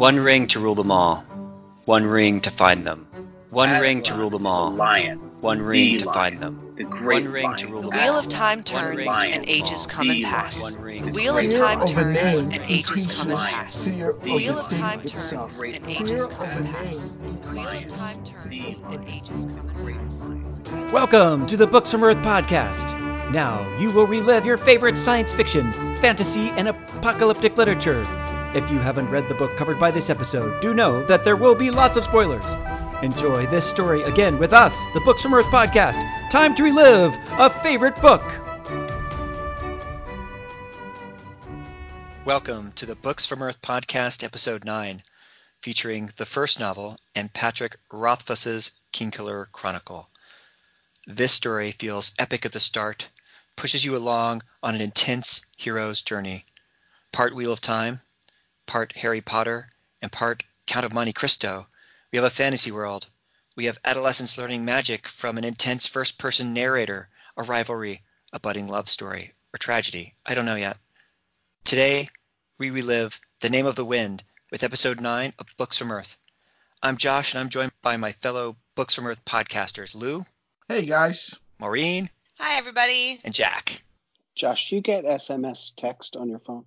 One ring to rule them all. One ring to find them. One ring to rule them all. lion. One ring The to lion. find them. The great One ring lion. to rule The them wheel of time turns ring and ages come and The pass. One ring The wheel of Fear time of a turns name and ages come and increases pass. fear The wheel the of thing time itself. turns and Fear ages of come a and name pass. The wheel of time turns and ages come and pass. Welcome to the Books from Earth podcast. Now, you will relive your favorite science fiction, fantasy, and apocalyptic literature. If you haven't read the book covered by this episode, do know that there will be lots of spoilers. Enjoy this story again with us, the Books from Earth podcast. Time to relive a favorite book. Welcome to the Books from Earth podcast, episode 9, featuring the first novel and Patrick Rothfuss's Kingkiller Chronicle. This story feels epic at the start, pushes you along on an intense hero's journey. Part Wheel of Time, part Harry Potter, and part Count of Monte Cristo. We have a fantasy world. We have adolescents learning magic from an intense first person narrator, a rivalry, a budding love story, or tragedy. I don't know yet. Today, we relive The Name of the Wind with episode 9 of Books from Earth. I'm Josh, and I'm joined by my fellow Books from Earth podcasters, Lou, Hey guys. Maureen, Hi, everybody. and Jack. Josh, do you get SMS text on your phone?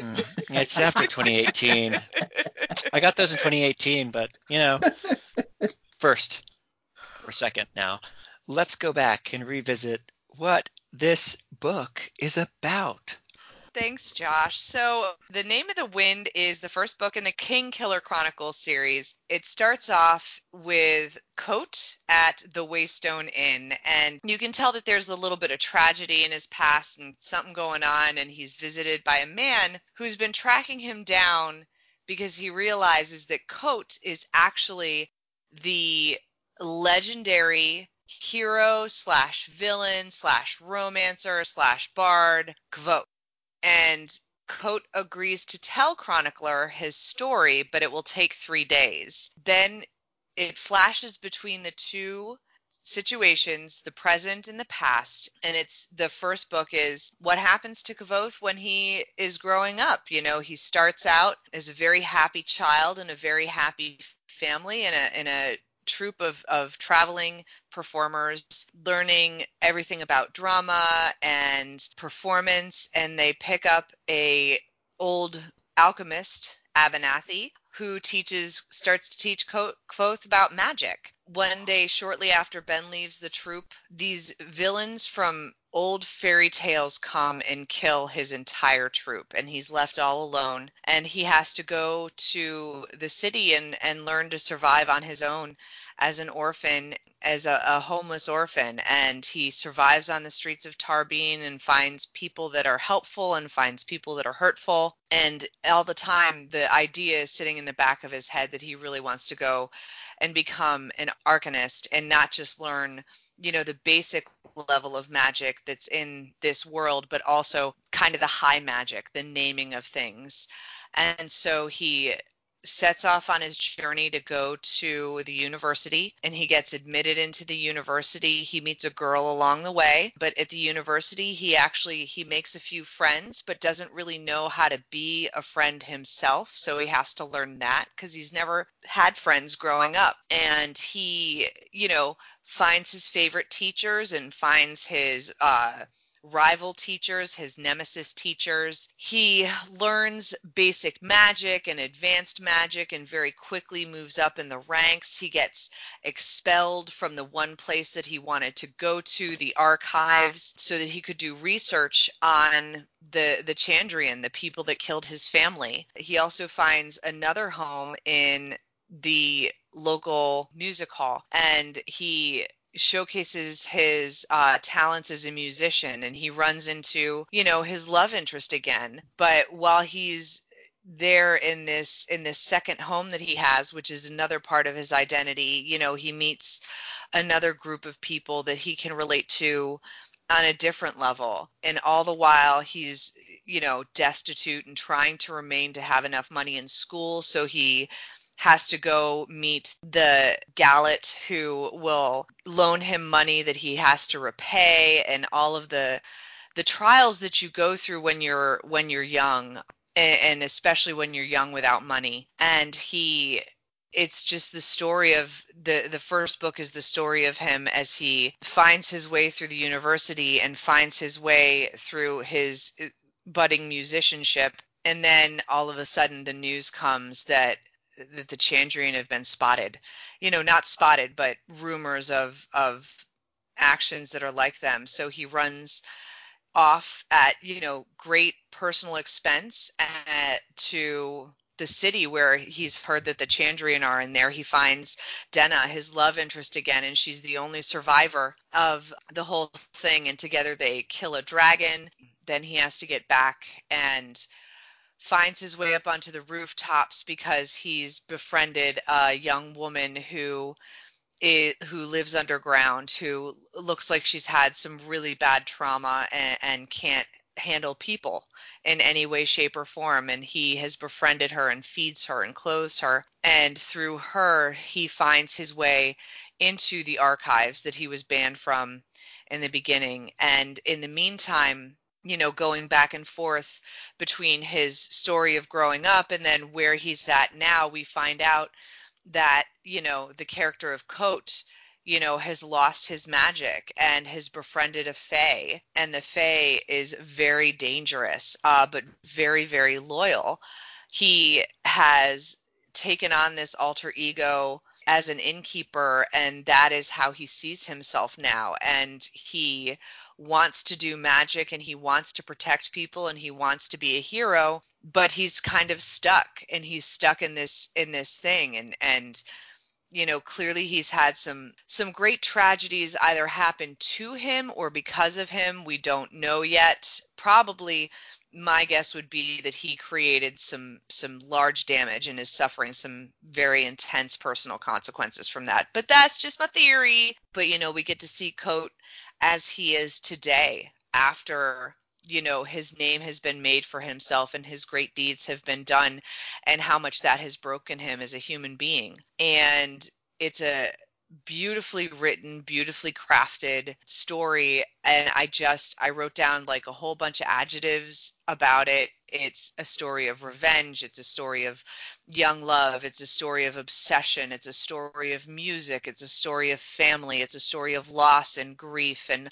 Yeah, it's after 2018. I got those in 2018, but, you know, first, or second now, let's go back and revisit what this book is about. Thanks, Josh. So, The Name of the Wind is the first book in the King Killer Chronicles series. It starts off with Kote at the Waystone Inn, and you can tell that there's a little bit of tragedy in his past and something going on, and he's visited by a man who's been tracking him down because he realizes that Kote is actually the legendary hero slash villain slash romancer slash bard Kvothe and Kote agrees to tell Chronicler his story, but it will take three days. Then it flashes between the two situations, the present and the past, and it's the first book is what happens to Kvothe when he is growing up. You know, he starts out as a very happy child in a very happy family in a in a troupe of, of traveling performers learning everything about drama and performance and they pick up a old alchemist Abenthy who teaches starts to teach Kvothe about magic. One day shortly after Ben leaves the troupe, these villains from old fairy tales come and kill his entire troupe and he's left all alone and he has to go to the city and, and learn to survive on his own as an orphan as a, a homeless orphan and he survives on the streets of Tarbean and finds people that are helpful and finds people that are hurtful. And all the time the idea is sitting in the back of his head that he really wants to go and become an arcanist and not just learn you know the basic level of magic that's in this world but also kind of the high magic the naming of things. And so he sets off on his journey to go to the university and he gets admitted into the university. He meets a girl along the way but at the university he actually he makes a few friends but doesn't really know how to be a friend himself. So he has to learn that because he's never had friends growing up. And he you know finds his favorite teachers and finds his uh rival teachers, his nemesis teachers. He learns basic magic and advanced magic and very quickly moves up in the ranks. He gets expelled from the one place that he wanted to go to, the archives, so that he could do research on the the Chandrian, the people that killed his family. He also finds another home in the local music hall and he showcases his uh, talents as a musician and he runs into you know his love interest again. But while he's there in this in this second home that he has which is another part of his identity you know he meets another group of people that he can relate to on a different level. And all the while he's you know destitute and trying to remain to have enough money in school so he has to go meet the gaelet who will loan him money that he has to repay and all of the the trials that you go through when you're when you're young and, especially when you're young without money. And he it's just the story of the the first book is the story of him as he finds his way through the university and finds his way through his uh, budding musicianship and then all of a sudden the news comes that that the Chandrian have been spotted. You know, not spotted, but rumors of of actions that are like them. So he runs off at you know great personal expense at, to the city where he's heard that the Chandrian are, and there he finds Denna, his love interest again, and she's the only survivor of the whole thing. And together they kill a dragon. Then he has to get back and finds his way up onto the rooftops because he's befriended a young woman who is, who lives underground who looks like she's had some really bad trauma and, and can't handle people in any way shape or form. And he has befriended her and feeds her and clothes her. And through her he finds his way into the archives that he was banned from in the beginning. And in the meantime you know, going back and forth between his story of growing up and then where he's at now, we find out that, you know, the character of Kote, you know, has lost his magic and has befriended a Fae. And the Fae is very dangerous, uh, but very, very loyal. He has taken on this alter ego as an innkeeper and that is how he sees himself now. And he wants to do magic and he wants to protect people and he wants to be a hero but he's kind of stuck and he's stuck in this in this thing. And and you know clearly he's had some some great tragedies either happen to him or because of him. We don't know yet. Probably my guess would be that he created some some large damage and is suffering some very intense personal consequences from that. But that's just my theory. But you know we get to see Kote as he is today after you know his name has been made for himself and his great deeds have been done and how much that has broken him as a human being. And it's a beautifully written, beautifully crafted story. And I just, I wrote down like a whole bunch of adjectives about it. It's a story of revenge. It's a story of young love. It's a story of obsession. It's a story of music. It's a story of family. It's a story of loss and grief and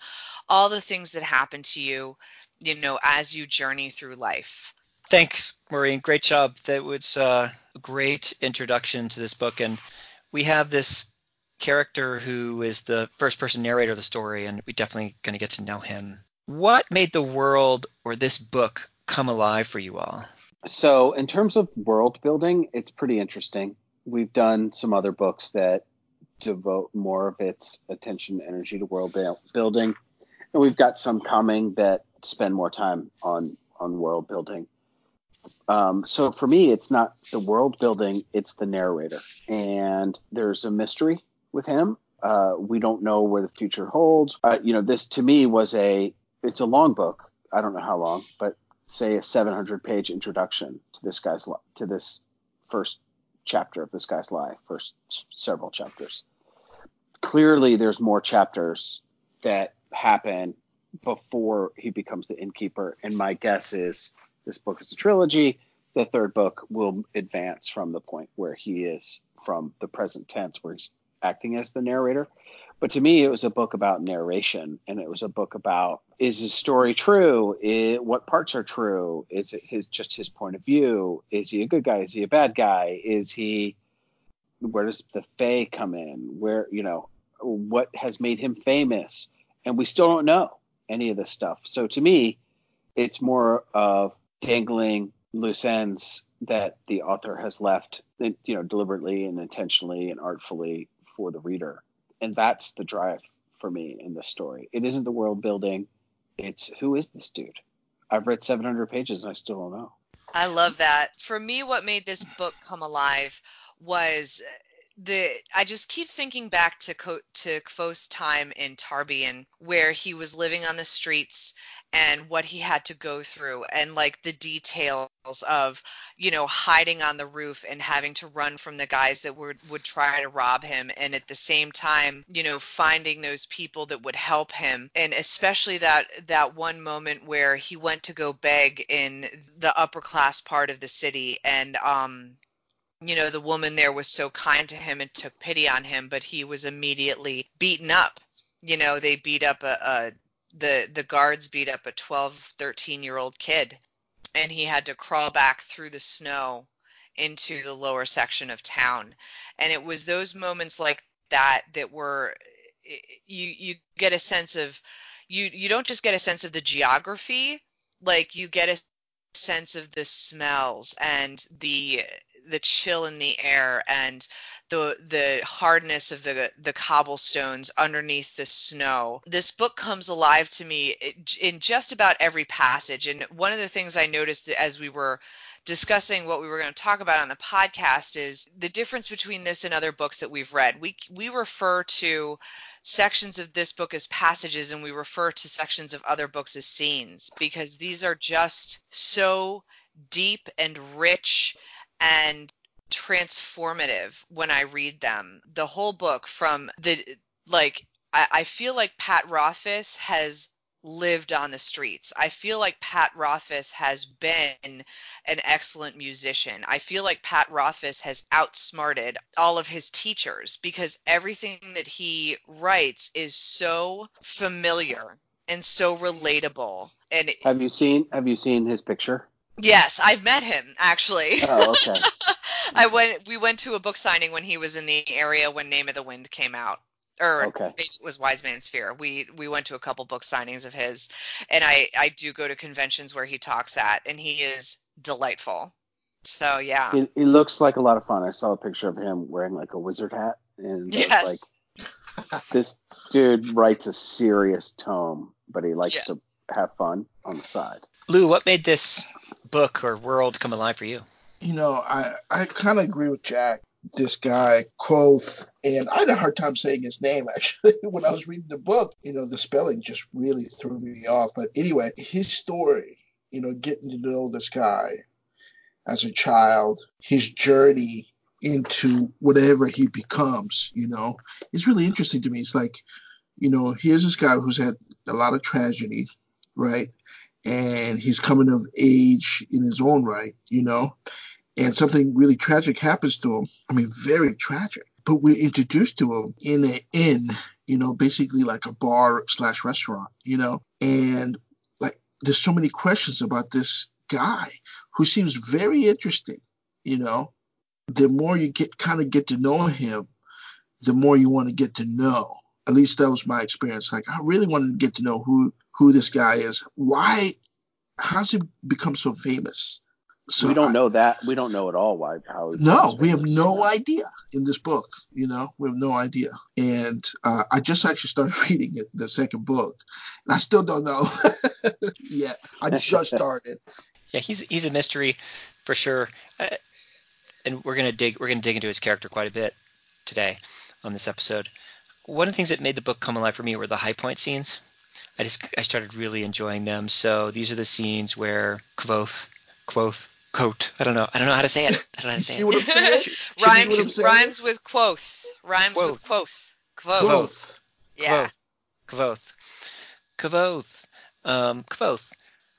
all the things that happen to you, you know, as you journey through life. Thanks, Maureen. Great job. That was uh, a great introduction to this book. And we have this character who is the first person narrator of the story, and we're definitely going to get to know him. What made the world or this book come alive for you all? So, in terms of world building, it's pretty interesting. We've done some other books that devote more of its attention and energy to world building, and we've got some coming that spend more time on on world building. Um, so for me, it's not the world building; it's the narrator, and there's a mystery with him. Uh, we don't know where the future holds. Uh, you know, this to me was a it's a long book. I don't know how long, but say a 700 page introduction to this guy's to this first chapter of this guy's life, first several chapters. Clearly, there's more chapters that happen before he becomes the innkeeper, and my guess is this book is a trilogy. The third book will advance from the point where he is from the present tense, where he's acting as the narrator. But to me, it was a book about narration, and it was a book about is his story true? It, what parts are true? Is it his just his point of view? Is he a good guy? Is he a bad guy? Is he where does the Fae come in? Where you know what has made him famous? And we still don't know any of this stuff. So to me, it's more of dangling loose ends that the author has left, you know, deliberately and intentionally and artfully for the reader. And that's the drive for me in this story. It isn't the world building, it's who is this dude? I've read 700 pages and I still don't know. I love that. For me, what made this book come alive was the I just keep thinking back to Co- to Kvothe's time in Tarbean, where he was living on the streets and what he had to go through, and like the details of you know hiding on the roof and having to run from the guys that would would try to rob him, and at the same time you know finding those people that would help him, and especially that that one moment where he went to go beg in the upper class part of the city, and um you know, the woman there was so kind to him and took pity on him, but he was immediately beaten up. You know, they beat up a, a the the guards beat up a 12, 13 year old kid, and he had to crawl back through the snow into the lower section of town. And it was those moments like that that were you you get a sense of you you don't just get a sense of the geography, like you get a sense of the smells and the the chill in the air and the the hardness of the the cobblestones underneath the snow. This book comes alive to me in just about every passage. And one of the things I noticed as we were discussing what we were going to talk about on the podcast is the difference between this and other books that we've read. We we refer to sections of this book as passages and we refer to sections of other books as scenes because these are just so deep and rich and transformative when I read them. The whole book from the like I, I feel like Pat Rothfuss has lived on the streets. I feel like Pat Rothfuss has been an excellent musician. I feel like Pat Rothfuss has outsmarted all of his teachers because everything that he writes is so familiar and so relatable. And have you seen have you seen his picture? Yes, I've met him actually. Oh, okay. I went. We went to a book signing when he was in the area when Name of the Wind came out, or okay. it was Wise Man's Fear. We we went to a couple book signings of his, and I I do go to conventions where he talks at, and he is delightful. So yeah. It, it looks like a lot of fun. I saw a picture of him wearing like a wizard hat, and yes. like, this dude writes a serious tome, but he likes Yeah. to have fun on the side. Lou, what made this book or world come alive for you? You know, I, I kind of agree with Jack. This guy, Quoth, and I had a hard time saying his name actually when I was reading the book. You know, the spelling just really threw me off. But anyway, his story, you know, getting to know this guy as a child, his journey into whatever he becomes, you know, it's really interesting to me. It's like, you know, here's this guy who's had a lot of tragedy, right? And he's coming of age in his own right, you know, and something really tragic happens to him. I mean, very tragic. But we're introduced to him in an inn, you know, basically like a bar slash restaurant, you know, and like there's so many questions about this guy who seems very interesting, you know. The more you get kind of get to know him, the more you want to get to know. At least that was my experience. Like I really wanted to get to know who who this guy is. Why? How's he become so famous? So we don't I- know that. We don't know at all why how. he no, we have no idea in this book. You know, we have no idea. And uh, I just actually started reading it, the second book, and I still don't know yet. I just started. Yeah, he's he's a mystery for sure, uh, and we're gonna dig we're gonna dig into his character quite a bit today on this episode. One of the things that made the book come alive for me were the high point scenes. I just I started really enjoying them. So these are the scenes where Quoth, Quoth, Coat. I don't know. I don't know how to say it. I don't know how to say it. what I'm saying? See what I'm rhymes saying? rhymes with quoth. Rhymes with quoth. Quoth. Both. Yeah. Quoth, Quoth, um, Quoth,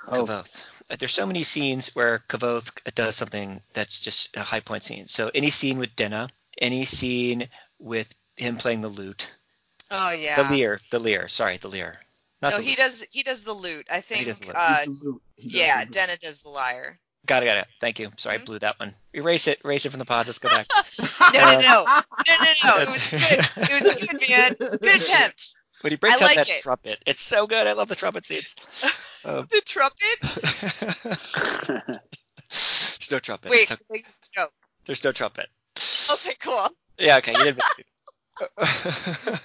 Oh, Kavoth. Uh, There's so many scenes where Kavoth does something that's just a high point scene. So any scene with Denna, any scene with him playing the lute, Oh yeah. the lyre, the lyre. Sorry, the lyre. Not no, the he lute. does. He does the lute. I think. does the lute. Uh, He's the lute. He does yeah, the lute. Denna does the lyre. Got it, got it. Thank you. Sorry, I Mhm. blew that one. Erase it. Erase it from the pod. Let's go back. No, no, no, no, no, no. It was good. It was good, man. Good attempt. When he breaks I out like that it. trumpet, it's so good. I love the trumpet scenes. Um, the trumpet. There's no trumpet. Wait. It's okay. wait, no. There's no trumpet. Okay, cool. Yeah, okay. You didn't.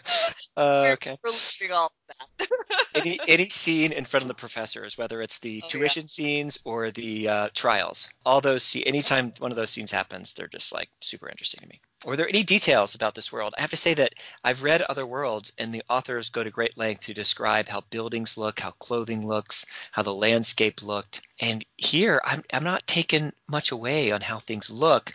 Uh, okay. We're all that. Any any scene in front of the professors, whether it's the Oh, yeah. tuition scenes or the uh, trials, all those see anytime one of those scenes happens, they're just like super interesting to me. Were there any details about this world? I have to say that I've read other worlds, and the authors go to great length to describe how buildings look, how clothing looks, how the landscape looked. And here, I'm I'm not taken much away on how things look.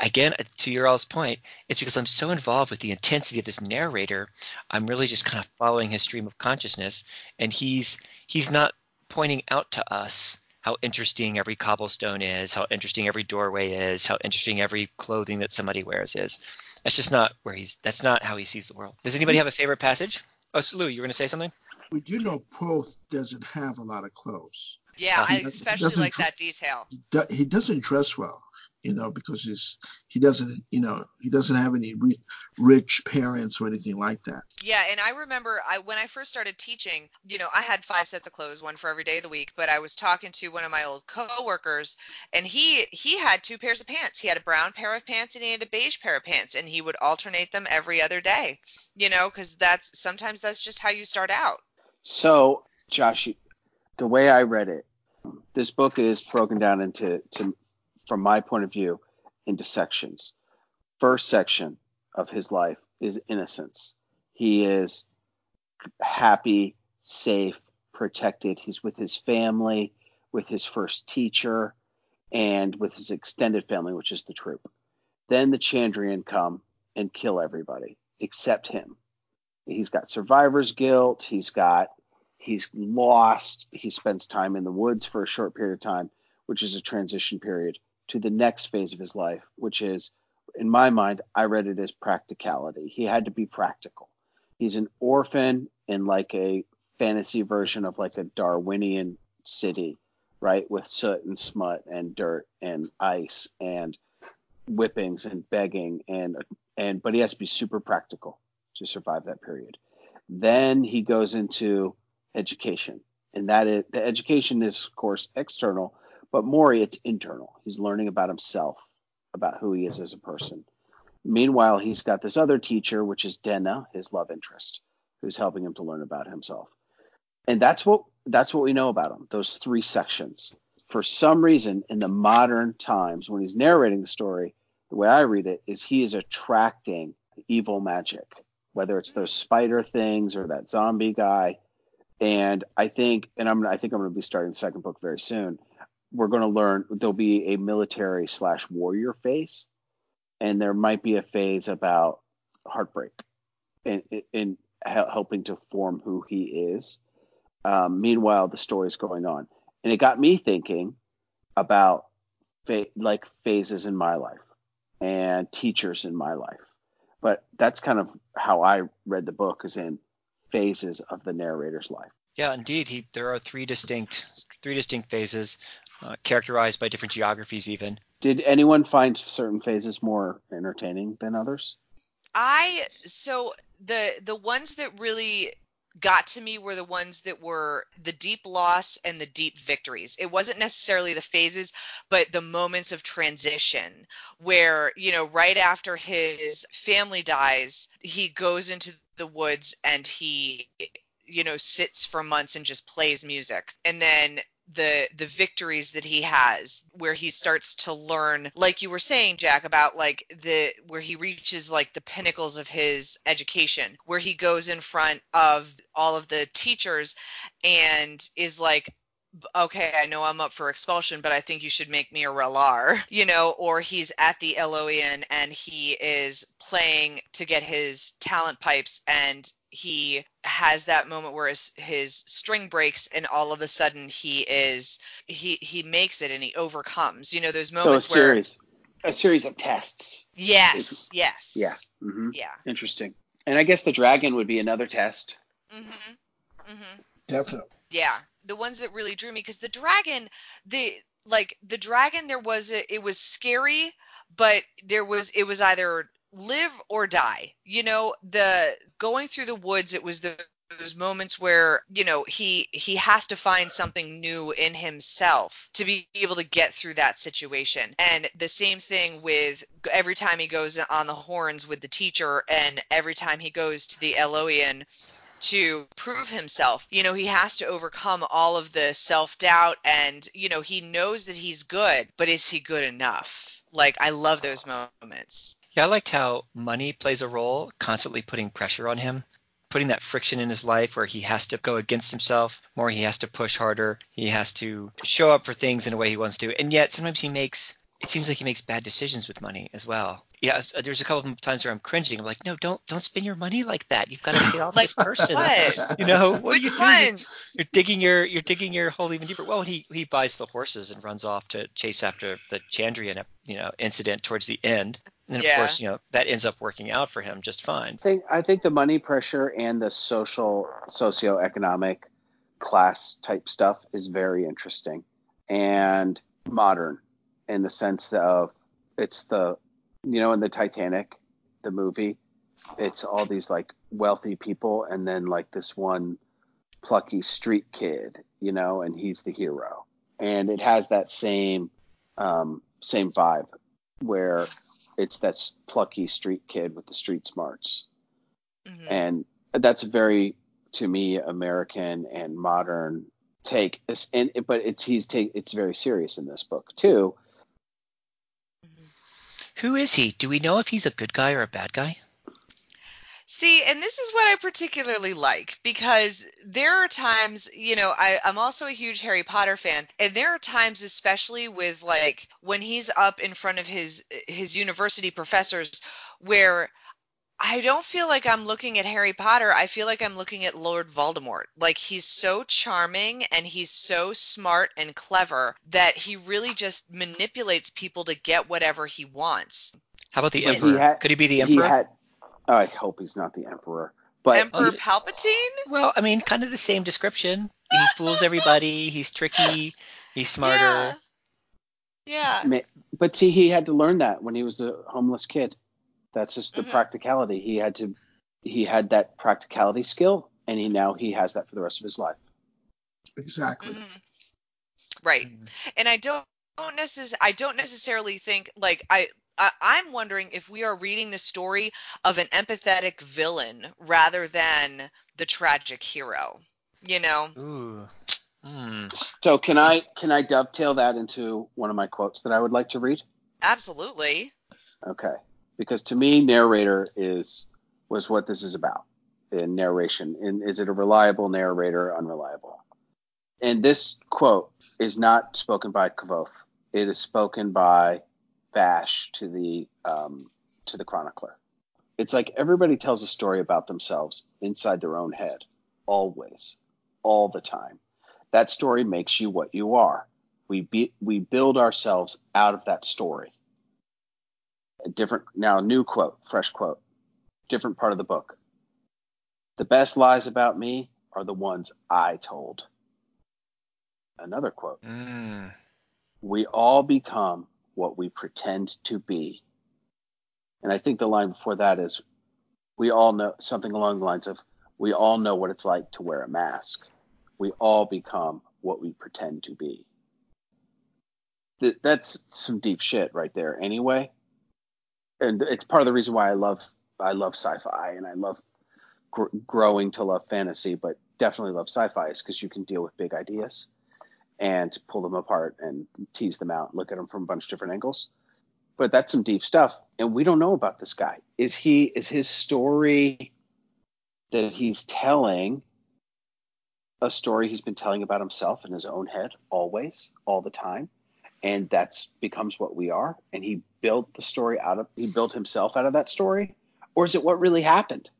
Again, to your all's point, it's because I'm so involved with the intensity of this narrator. I'm really just kind of following his stream of consciousness, and he's he's not pointing out to us how interesting every cobblestone is, how interesting every doorway is, how interesting every clothing that somebody wears is. That's just not where he's. That's not how he sees the world. Does anybody have a favorite passage? Oh, Slu, you were going to say something? We do know Quoth doesn't have a lot of clothes. yeah, I He doesn't- especially like tr- that detail. He do- He doesn't dress well, you know, because he's he doesn't, you know, he doesn't have any ri- rich parents or anything like that. Yeah, and I remember I when I first started teaching, you know, I had five sets of clothes, one for every day of the week, but I was talking to one of my old coworkers and he he had two pairs of pants. He had a brown pair of pants and he had a beige pair of pants and he would alternate them every other day. You know, cuz that's sometimes that's just how you start out. So, Josh, the way I read it, this book is broken down into, to, from my point of view, into sections. First section of his life is innocence. He is happy, safe, protected. He's with his family, with his first teacher, and with his extended family, which is the troupe. Then the Chandrian come and kill everybody except him. He's got survivor's guilt. He's got he's lost. He spends time in the woods for a short period of time, which is a transition period to the next phase of his life, which is, in my mind, I read it as practicality. He had to be practical. He's an orphan in like a fantasy version of like a Darwinian city, right? With soot and smut and dirt and ice and whippings and begging and and but he has to be super practical to survive that period. Then he goes into education, and that is the education is of course external, but Maury it's internal. He's learning about himself, about who he is as a person. Meanwhile, he's got this other teacher, which is Denna, his love interest, who's helping him to learn about himself. And that's what that's what we know about him. Those three sections. For some reason, in the modern times, when he's narrating the story, the way I read it is he is attracting evil magic, whether it's those spider things or that zombie guy. And I think, and I'm, I think I'm going to be starting the second book very soon. We're going to learn there'll be a military slash warrior phase, and there might be a phase about heartbreak and in helping to form who he is. Um, meanwhile, the story's going on, and it got me thinking about fa- like phases in my life and teachers in my life. But that's kind of how I read the book, is in phases of the narrator's life. Yeah, indeed. He there are three distinct three distinct phases, uh, characterized by different geographies. Even Did anyone find certain phases more entertaining than others? I so the the ones that really got to me were the ones that were the deep loss and the deep victories. It wasn't necessarily the phases, but the moments of transition where, you know, right after his family dies, he goes into the woods and he you know sits for months and just plays music. And then the the victories that he has where he starts to learn like you were saying Jack about like the where he reaches like the pinnacles of his education where he goes in front of all of the teachers and is like okay, I know I'm up for expulsion, but I think you should make me a Re'lar, you know, or he's at the Eolian and he is playing to get his talent pipes and he has that moment where his, his string breaks and all of a sudden he is he he makes it and he overcomes. You know, those moments So a moments where series, a series of tests. yes, yes. Yeah. hmm Yeah. Interesting. And I guess the dragon would be another test. mm-hmm mm-hmm Definitely. Yeah, the ones that really drew me because the dragon, the like the dragon, there was a, it was scary, but there was it was either live or die. You know, the going through the woods, it was the those moments where you know he he has to find something new in himself to be able to get through that situation and the same thing with every time he goes on the horns with the teacher and every time he goes to the Eolian to prove himself. You know, he has to overcome all of the self doubt and, you know, he knows that he's good, but is he good enough? Like, I love those moments. Yeah, I liked how money plays a role, constantly putting pressure on him, putting that friction in his life where he has to go against himself more, he has to push harder, he has to show up for things in a way he wants to. And yet sometimes he makes it seems like he makes bad decisions with money as well. Yeah, uh, there's a couple of times where I'm cringing. I'm like, no, don't don't spend your money like that. You've got to get off like this person. What? You know, what Which are you one? doing? You're digging your you're digging your hole even deeper. Well, he he buys the horses and runs off to chase after the Chandrian uh, you know incident towards the end. And of Yeah. course, you know that ends up working out for him just fine. I think I think the money pressure and the social socioeconomic class type stuff is very interesting and modern in the sense of it's the you know in the Titanic the movie it's all these like wealthy people and then like this one plucky street kid you know and he's the hero and it has that same um, same vibe where it's that plucky street kid with the street smarts Mhm. and that's a very to me American and modern take. And but it's he's take it's very serious in this book too. Who is he? Do we know if he's a good guy or a bad guy? See, and this is what I particularly like because there are times, you know, I, I'm also a huge Harry Potter fan, and there are times, especially with like when he's up in front of his his university professors, where I don't feel like I'm looking at Harry Potter. I feel like I'm looking at Lord Voldemort. Like he's so charming and he's so smart and clever that he really just manipulates people to get whatever he wants. How about the But he emperor? had- Could he be the He emperor? had oh, I hope he's not the emperor. But Emperor he- Palpatine? Well, I mean, kind of the same description. He fools everybody. He's tricky. He's smarter. Yeah. Yeah. but see he had to learn that when he was a homeless kid. That's just the Mhm. practicality. He had to he had that practicality skill and he now he has that for the rest of his life. Exactly. Mhm. Right. And I don't, don't necess- I don't necessarily think like I, I I'm wondering if we are reading the story of an empathetic villain rather than the tragic hero. You know? Ooh. Hmm. So can I can I dovetail that into one of my quotes that I would like to read? Absolutely. Okay. Because to me, narrator is was what this is about in narration. And is it a reliable narrator, or unreliable? And this quote is not spoken by Kavoth. It is spoken by Bast to the um, to the chronicler. It's like everybody tells a story about themselves inside their own head, always, all the time. That story makes you what you are. We be, we build ourselves out of that story a different now new quote fresh quote different part of the book. The best lies about me are the ones i told. Another quote. Mm. we all become what we pretend to be. And i think the line before that is we all know something along the lines of we all know what it's like to wear a mask. We all become what we pretend to be. Th- that's some deep shit right there anyway and it's part of the reason why I love I love sci-fi and I love gr- growing to love fantasy, but definitely love sci-fi is because you can deal with big ideas and pull them apart and tease them out, look at them from a bunch of different angles. But that's some deep stuff, and we don't know about this guy. Is he is his story that he's telling a story he's been telling about himself in his own head always, all the time? And that's becomes what we are. And he built the story out of he built himself out of that story. Or is it what really happened?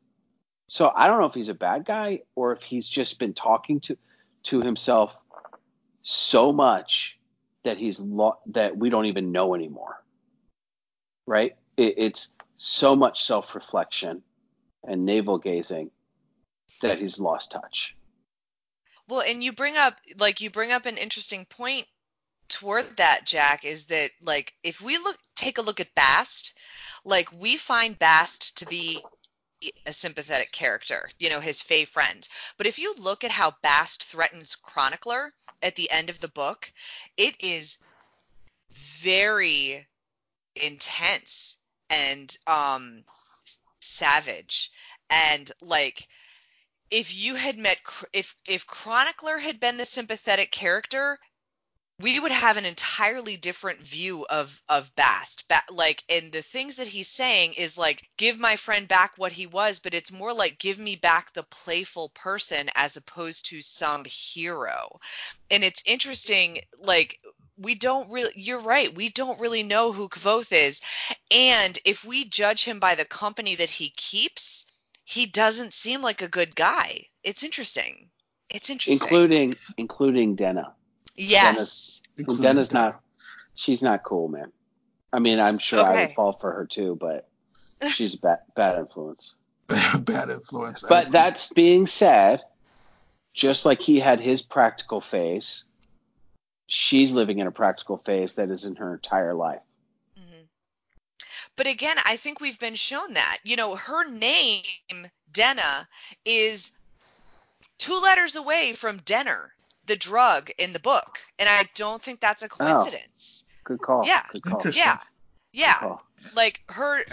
So i don't know if he's a bad guy or if he's just been talking to to himself so much that he's lo- that we don't even know anymore. Right? It, it's so much self-reflection and navel gazing that he's lost touch. Well, and you bring up like you bring up an interesting point toward that, Jack, is that like if we look take a look at Bast, like we find Bast to be a sympathetic character, you know, his Fae friend. But if you look at how Bast threatens Chronicler at the end of the book, it is very intense and um savage and like if you had met if if chronicler had been the sympathetic character we would have an entirely different view of of Bast. Ba- like, and the things that he's saying is like, give my friend back what he was, but it's more like, give me back the playful person as opposed to some hero. And it's interesting, like. We don't really, you're right, we don't really know who Kvothe is. And if we judge him by the company that he keeps, he doesn't seem like a good guy. It's interesting. It's interesting. including including Denna. Yes. including Denna's not. She's not cool, man. I mean, I'm sure I would fall for her too, but she's a bad, bad influence. bad influence. But that's being said, just like he had his practical phase, she's living in a practical phase that is in her entire life. Mhm. But again, I think we've been shown that. You know, her name, Denna, is two letters away from Denner, the drug in the book. And I don't think that's a oh, coincidence. Good call. Yeah. Good call. Yeah. Yeah. call. Like her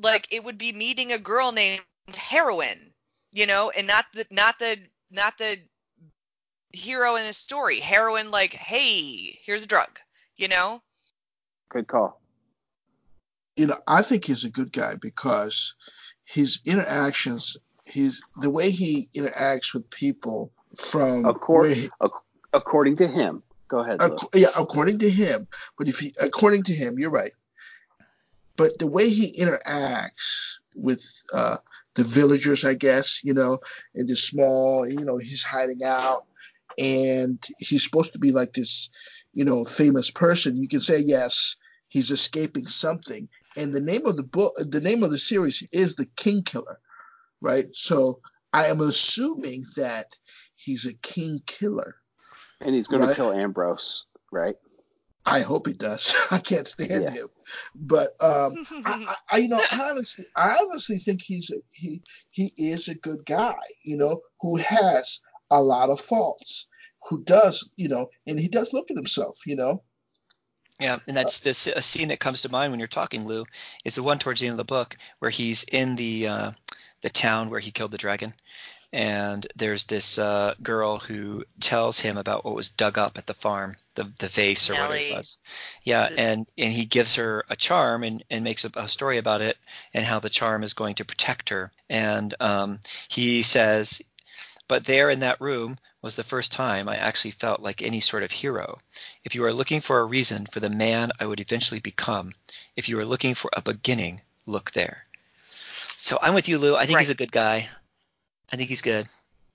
like it would be meeting a girl named heroin, you know, and not the not the not the hero in a story. Heroin, like, hey, here's a drug, you know? Good call. you know, I think he's a good guy because his interactions, his the way he interacts with people from Accord- where he- ac- according to him. Go ahead. Ac- yeah, according to him. But if he, according to him, you're right. But the way he interacts with uh, the villagers, I guess, you know, in this small, you know, he's hiding out, and he's supposed to be like this, you know, famous person. You can say yes, he's escaping something. And the name of the book, the name of the series is The King Killer, right? So I am assuming that he's a king killer. And he's going Right. to kill Ambrose, right? I hope he does. I can't stand Yeah. him, but um, I, I, I, you know, honestly, I honestly think he's a, he he is a good guy, you know, who has a lot of faults, who does, you know, and he does look at himself, you know. Yeah, and that's this a scene that comes to mind when you're talking, Lou, is the one towards the end of the book where he's in the uh, the town where he killed the dragon, and there's this uh, girl who tells him about what was dug up at the farm, the the vase or whatever it was. Yeah, The- and and he gives her a charm and and makes a, a story about it and how the charm is going to protect her. And um, he says, but there in that room was the first time I actually felt like any sort of hero. If you are looking for a reason for the man I would eventually become, if you are looking for a beginning, look there. So I'm with you, Lou. I think he's a good guy. I think he's good,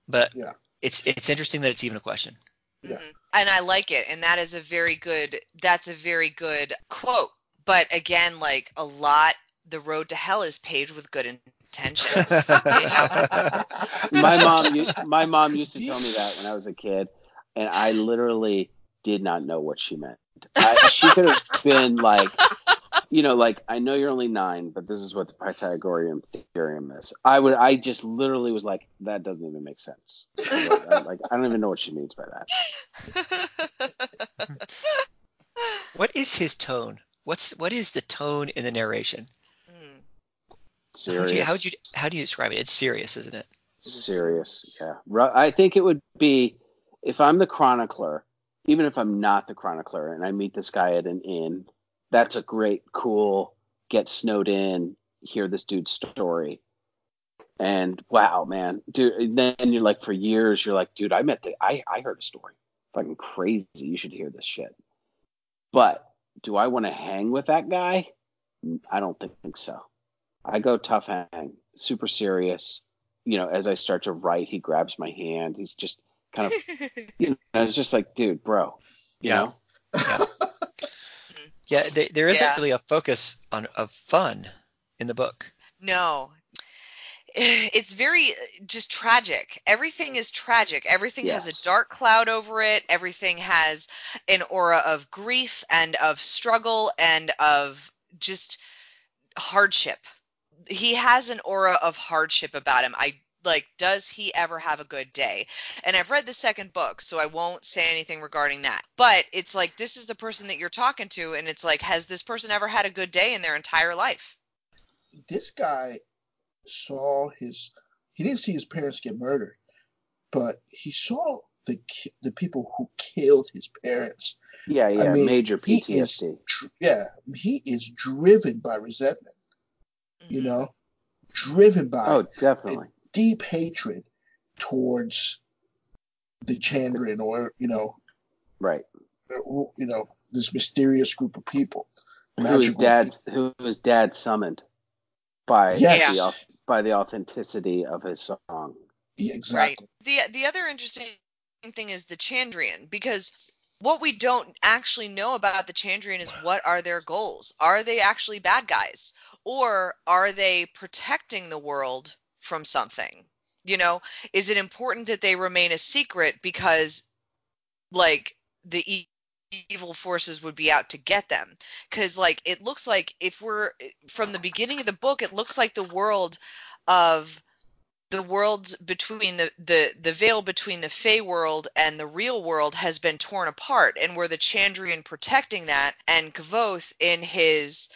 but Yeah. it's it's interesting that it's even a question. Yeah. Mhm. And I like it. And that is a very good that's a very good quote. But again, like a lot the road to hell is paved with good intentions. my mom my mom used to tell me that when I was a kid, and I literally did not know what she meant. I, she could have been like, you know, like I know you're only nine, but this is what the Pythagorean theorem is. I would, I just literally was like, that doesn't even make sense. Like, like I don't even know what she means by that. What is his tone? What's what is the tone in the narration? Mm. How would Serious. you how would you how do you describe it? It's serious, isn't it? serious yeah Ru- i think it would be if i'm the chronicler even if i'm not the chronicler and i meet this guy at an inn that's a great cool get snowed in hear this dude's story. And wow man dude and then you're like for years you're like dude i met the i i heard a story. Fucking crazy. You should hear this shit. But do i want to hang with that guy? I don't think so. I go tough hang super serious. You know, as I start to write, he grabs my hand. He's just kind of, you know, it's just like, dude, bro, you Yeah. know, Yeah, there, there isn't Yeah. really a focus on of fun in the book. No. It's very uh, just tragic. Everything is tragic. Everything has a dark cloud over it. Everything has an aura of grief and of struggle and of just hardship. he has an aura of hardship about him. I like does he ever have a good day and i've read the second book so i won't say anything regarding that but it's like this is the person that you're talking to and it's like has this person ever had a good day in their entire life This guy saw his. He didn't see his parents get murdered, but he saw the the people who killed his parents. Yeah, yeah, mean, major he is- PTSD. Yeah, he is driven by resentment. You Mhm. know, driven by Oh, definitely. Deep hatred towards the Chandrian, or you know, Right. you know, this mysterious group of people. Who his Magical dad who his dad summoned by Yes. the by the authenticity of his song. Yeah, exactly. the the other interesting thing is the Chandrian because what we don't actually know about the Chandrian is what are their goals? Are they actually bad guys or are they protecting the world from something? You know, is it important that they remain a secret because like the e- evil forces would be out to get them cuz like it looks like if we're from the beginning of the book it looks like the world of the world between the, the the veil between the Fae world and the real world has been torn apart, and we're the Chandrian protecting that, and Kvothe in his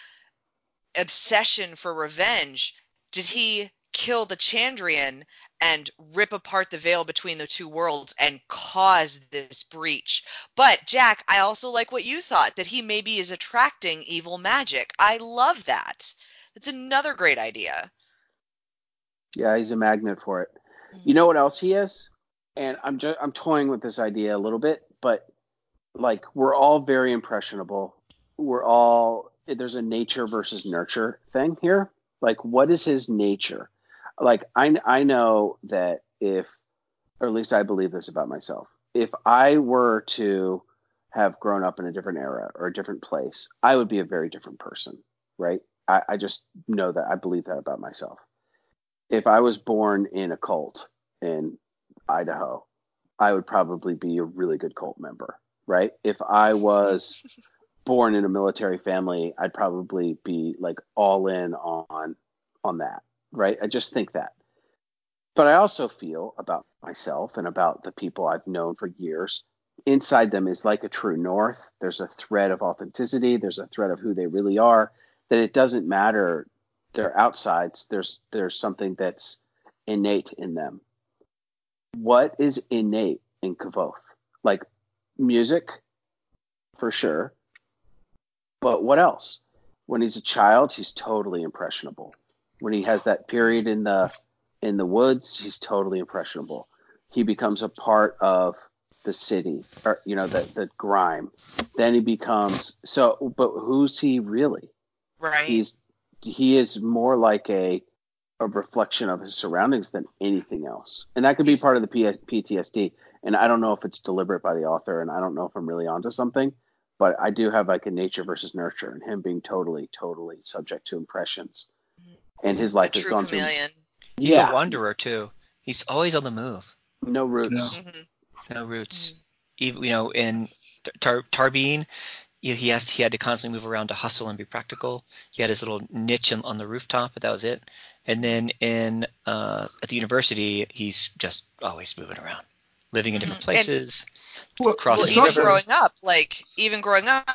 obsession for revenge, did he kill the Chandrian and rip apart the veil between the two worlds and cause this breach? But Jack, I also like what you thought that he maybe is attracting evil magic. I love that. That's another great idea. Yeah, he's a magnet for it. You mm-hmm. know what else he is? And I'm just I'm toying with this idea a little bit, but like we're all very impressionable. We're all there's a nature versus nurture thing here. Like what is his nature? Like I I know that if or at least I believe this about myself. If I were to have grown up in a different era or a different place, I would be a very different person, right? I, I just know that I believe that about myself if I was born in a cult in Idaho, I would probably be a really good cult member, right? If I was born in a military family, I'd probably be like all in on on that, right? I just think that. But I also feel about myself and about the people I've known for years. Inside them is like a true north. There's a thread of authenticity. There's a thread of who they really are. That it doesn't matter their outsides. There's there's something that's innate in them. What is innate in Kvothe? Like music, for sure. But what else? When he's a child, he's totally impressionable. When he has that period in the in the woods, he's totally impressionable. He becomes a part of the city, or you know, the the grime. Then he becomes so. But who's he really? Right. He's he is more like a a reflection of his surroundings than anything else, and that could be part of the PS, PTSD. And I don't know if it's deliberate by the author, and I don't know if I'm really onto something, but I do have like a nature versus nurture, and him being totally, totally subject to impressions, and his a life has true gone chameleon. He's yeah, a wanderer too. He's always on the move. no roots. Yeah. hmm No roots. Even you know, in Tar- Tarbean, you he has he had to constantly move around to hustle and be practical. He had his little niche on, on the rooftop, but that was it. And then in uh, at the university, he's just always moving around, living in different Mhm. Places. Well, Cross Well, even river. growing up, like even growing up,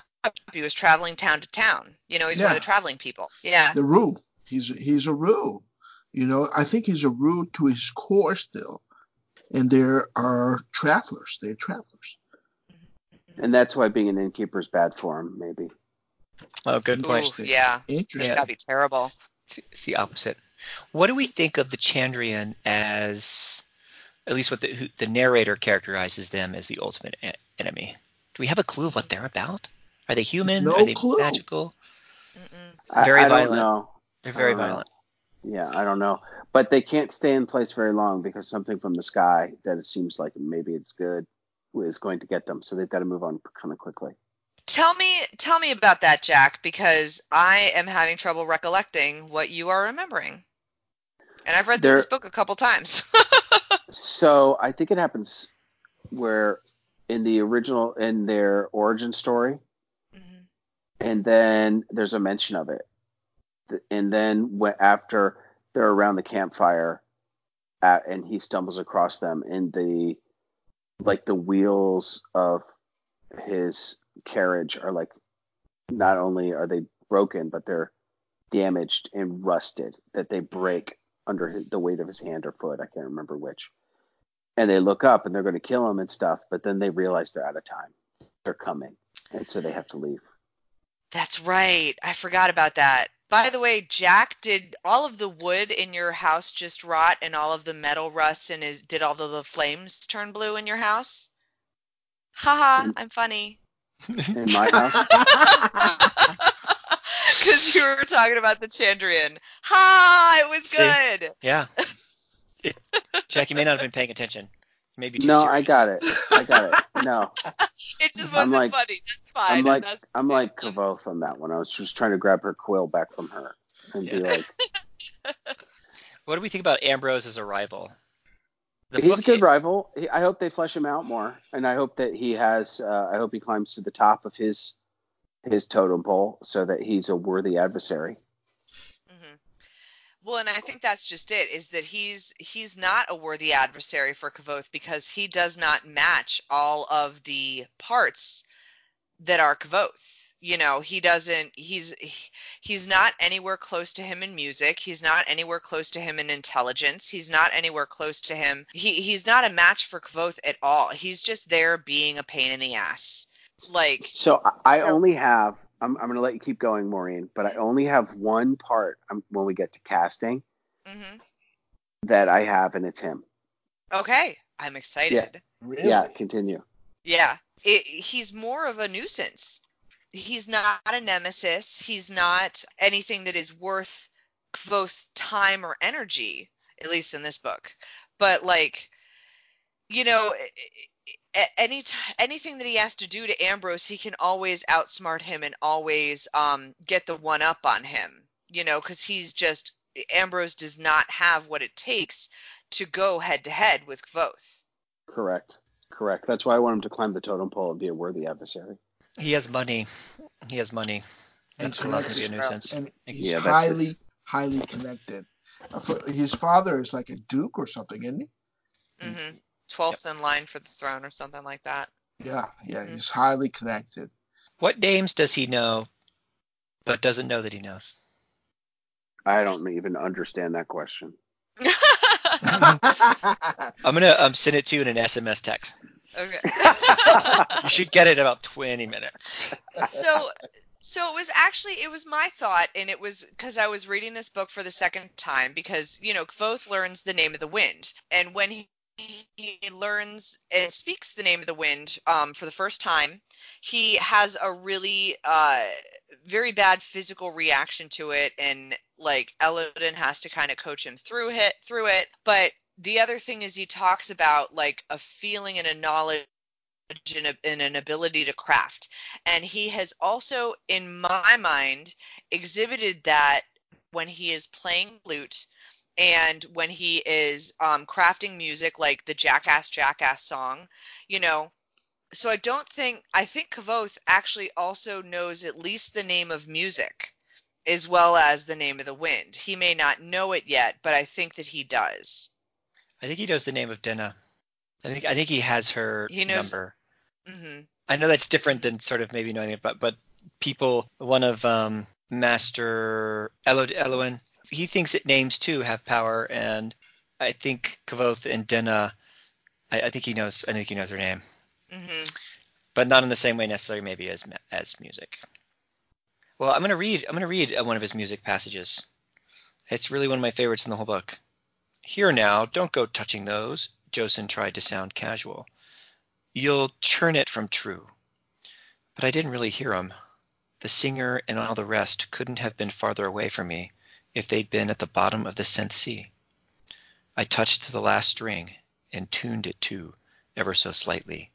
he was traveling town to town. You know, he's one of the traveling people. Yeah. the Ruh. He's he's a Ruh. You know, I think he's a Ruh to his core still. And there are travelers. They're travelers. And that's why being an innkeeper is bad for him, maybe. Oh, good Ooh, point. Interesting. yeah. Interesting. That'd be terrible. It's, it's the opposite. What do we think of the Chandrian as, at least what the, who, the narrator characterizes them as the ultimate enemy? Do we have a clue of what they're about? Are they human? No Are they clue. magical? Mm-mm. I, Very I don't violent. Know. They're very I don't know. violent. Yeah, I don't know. But they can't stay in place very long because something from the sky that it seems like maybe it's good is going to get them. So they've got to move on kind of quickly. Tell me, tell me about that, Jack, because I am having trouble recollecting what you are remembering. And I've read There- this book a couple times. So I think it happens where in the original, in their origin story, Mhm. and then there's a mention of it. And then after they're around the campfire, at, and he stumbles across them, and the like the wheels of his carriage are like not only are they broken, but they're damaged and rusted that they break under his, the weight of his hand or foot. I can't remember which. And they look up and they're going to kill him and stuff, but then they realize they're out of time. They're coming, and so they have to leave. That's right. I forgot about that. By the way, Jack, did all of the wood in your house just rot and all of the metal rust and is did all of the flames turn blue in your house? Haha, Mm. I'm funny. In my house, Because you were talking about the Chandrian. Ha! It was See? good. Yeah. It, Jack, you may not have been paying attention. Maybe too no, serious. I got it. I got it. No, It just wasn't like- funny. That's fine. I'm like I'm like Kvothe on that one. I was just trying to grab her quill back from her and be Yeah. like, What do we think about ambrose Ambrose's arrival? The he's a good rival. He, I hope they flesh him out more, and I hope that he has. Uh, I hope he climbs to the top of his his totem pole so that he's a worthy adversary. Well, and I think that's just it. Is that he's he's not a worthy adversary for Kvothe because he does not match all of the parts that are Kvothe. You know, he doesn't he's he's not anywhere close to him in music. He's not anywhere close to him in intelligence. He's not anywhere close to him. He he's not a match for Kvothe at all. He's just there being a pain in the ass. Like So I, I only have. I'm, I'm going to let you keep going, Maureen, but I only have one part um, when we get to casting hmm that I have, and it's him. okay, I'm excited. Yeah. Really? Yeah, continue. Yeah, it, he's more of a nuisance. He's not a nemesis. He's not anything that is worth Kvothe's time or energy, at least in this book. But like, you know, a- any t- anything that he has to do to Ambrose, he can always outsmart him and always um, get the one up on him. You know, because he's just Ambrose does not have what it takes to go head to head with Kvothe. Correct. Correct. That's why I want him to climb the totem pole and be a worthy adversary. He has money. He has money. And That's what allows him to be a nuisance. And he's Yeah, that's it. highly, highly connected. His father is like a duke or something, isn't he? hmm 12th in line for the throne or something like that. Yeah, yeah, Mhm. he's highly connected. What names does he know, but doesn't know that he knows? I don't even understand that question. I'm gonna um, send it to you in an SMS text. okay. You should get it in about 20 minutes. so so it was actually it was my thought and it was because i was reading this book for the second time because you know Kvothe learns the name of the wind and when he he learns and speaks the name of the wind um, for the first time he has a really uh, very bad physical reaction to it and like Elodin has to kind of coach him through it through it. But the other thing is he talks about like a feeling and a knowledge and an ability to craft. And he has also in my mind exhibited that when he is playing flute and when he is um, crafting music like the jackass jackass song you know so i don't think i think Kvothe actually also knows at least the name of music as well as the name of the wind he may not know it yet but i think that he does I think he knows the name of Denna. I think I think he has her He knows- number. hmm I know that's different than sort of maybe knowing it, but but people, one of um, Master Elo Elodin, he thinks that names too have power, and I think Kvothe and Denna, I, I think he knows. I think he knows her name, hmm but not in the same way necessarily maybe as as music. Well, I'm gonna read. I'm gonna read uh, one of his music passages. It's really one of my favorites in the whole book. Here now, don't go touching those. Josn tried to sound casual. You'll turn it from true. But I didn't really hear him. The singer and all the rest couldn't have been farther away from me if they'd been at the bottom of the Centhe Sea. I touched the last string and tuned it too, ever so slightly.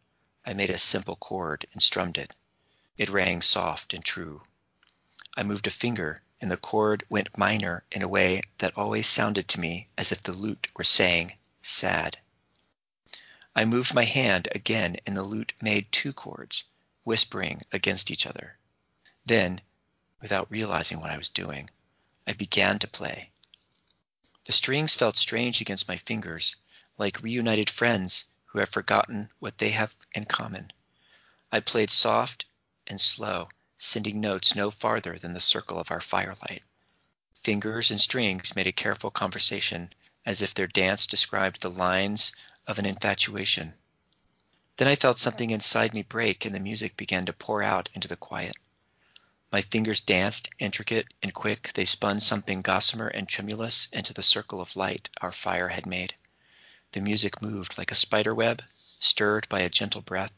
I made a simple chord and strummed it. It rang soft and true. I moved a finger and the chord went minor in a way that always sounded to me as if the lute were saying, sad. I moved my hand again and the lute made two chords, whispering against each other. Then, without realizing what I was doing, I began to play. The strings felt strange against my fingers, like reunited friends who have forgotten what they have in common. I played soft and slow, sending notes no farther than the circle of our firelight. Fingers and strings made a careful conversation, as if their dance described the lines of an infatuation. Then I felt something inside me break, and the music began to pour out into the quiet. My fingers danced, intricate and quick. They spun something gossamer and tremulous into the circle of light our fire had made. The music moved like a spider web, stirred by a gentle breath.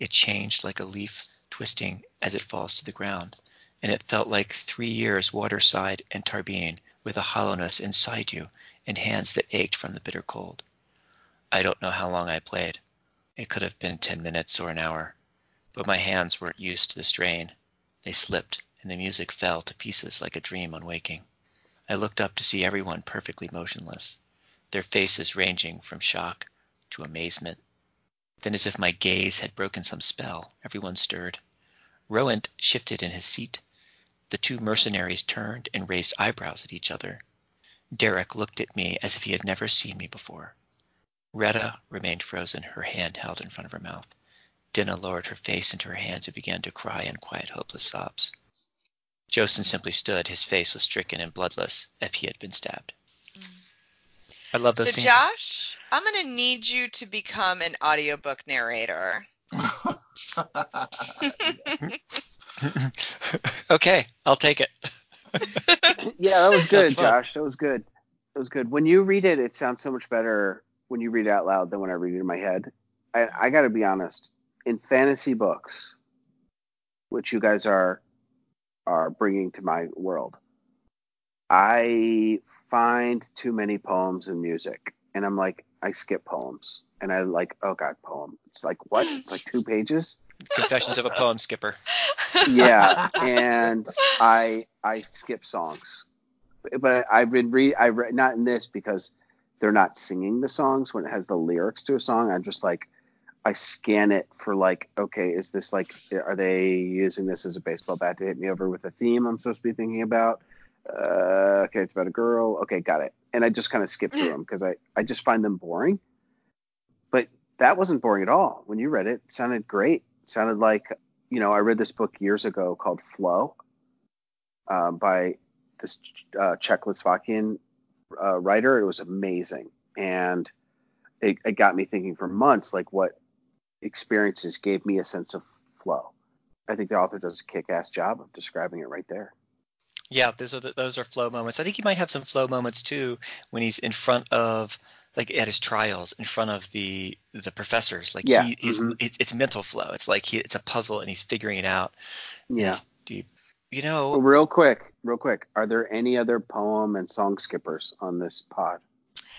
It changed like a leaf twisting as it falls to the ground, and it felt like three years waterside and Tarbean, with a hollowness inside you and hands that ached from the bitter cold. I don't know how long I played. It could have been ten minutes or an hour, but my hands weren't used to the strain. They slipped, and the music fell to pieces like a dream on waking. I looked up to see everyone perfectly motionless, their faces ranging from shock to amazement. Then, as if my gaze had broken some spell, everyone stirred. Roent shifted in his seat. The two mercenaries turned and raised eyebrows at each other. Derrik looked at me as if he had never seen me before. Reta remained frozen, her hand held in front of her mouth. Denna lowered her face into her hands and began to cry in quiet, hopeless sobs. Josn simply stood. His face was stricken and bloodless, as if he had been stabbed. Mm. I love those So, scenes. Josh, I'm going to need you to become an audiobook narrator. okay, I'll take it. Yeah, that was good. Josh. That was good. That was good. When you read it, it sounds so much better when you read it out loud than when I read it in my head. I, I got to be honest. In fantasy books, which you guys are are bringing to my world, I find too many poems and music, and I'm like, I skip poems, and I like, oh god, poem. It's like what? It's like two pages. Confessions of a Poem Skipper. yeah, and I I skip songs, but I've been read I read not in this because they're not singing the songs when it has the lyrics to a song. I'm just like I scan it for like okay, is this like are they using this as a baseball bat to hit me over with a theme I'm supposed to be thinking about? Uh, okay, it's about a girl. Okay, got it. And I just kind of skip through them because I I just find them boring. But that wasn't boring at all. When you read it, it sounded great. It sounded like you know, I read this book years ago called Flow uh, by this uh, Czechoslovakian uh, writer. It was amazing, and it, it got me thinking for months, like what experiences gave me a sense of flow. I think the author does a kick-ass job of describing it right there. Yeah, those are the, those are flow moments. I think he might have some flow moments too when he's in front of like at his trials in front of the the professors. Like Yeah, he he's mhm. it's, it's mental flow. It's like he, it's a puzzle and he's figuring it out. Yeah. It's deep. You know, real quick, real quick. Are there any other poem and song skippers on this pod?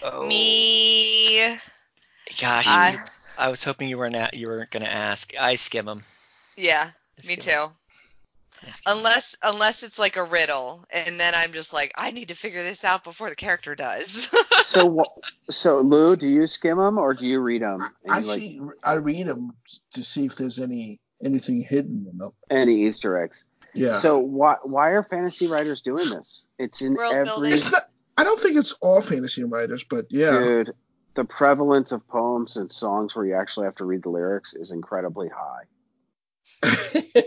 oh, Me. Gosh, I, I was hoping you weren't a- you weren't gonna ask. I skim them. yeah, I me too. I skim 'em. Unless unless it's like a riddle, and then I'm just like, I need to figure this out before the character does. So, so Lou, do you skim them or do you read them? Actually, I read them to see if there's any anything hidden in them. any Easter eggs? Yeah. So why why are fantasy writers doing this? It's in World every building. it's not. I don't think it's all fantasy writers, but yeah. dude. The prevalence of poems and songs where you actually have to read the lyrics is incredibly high.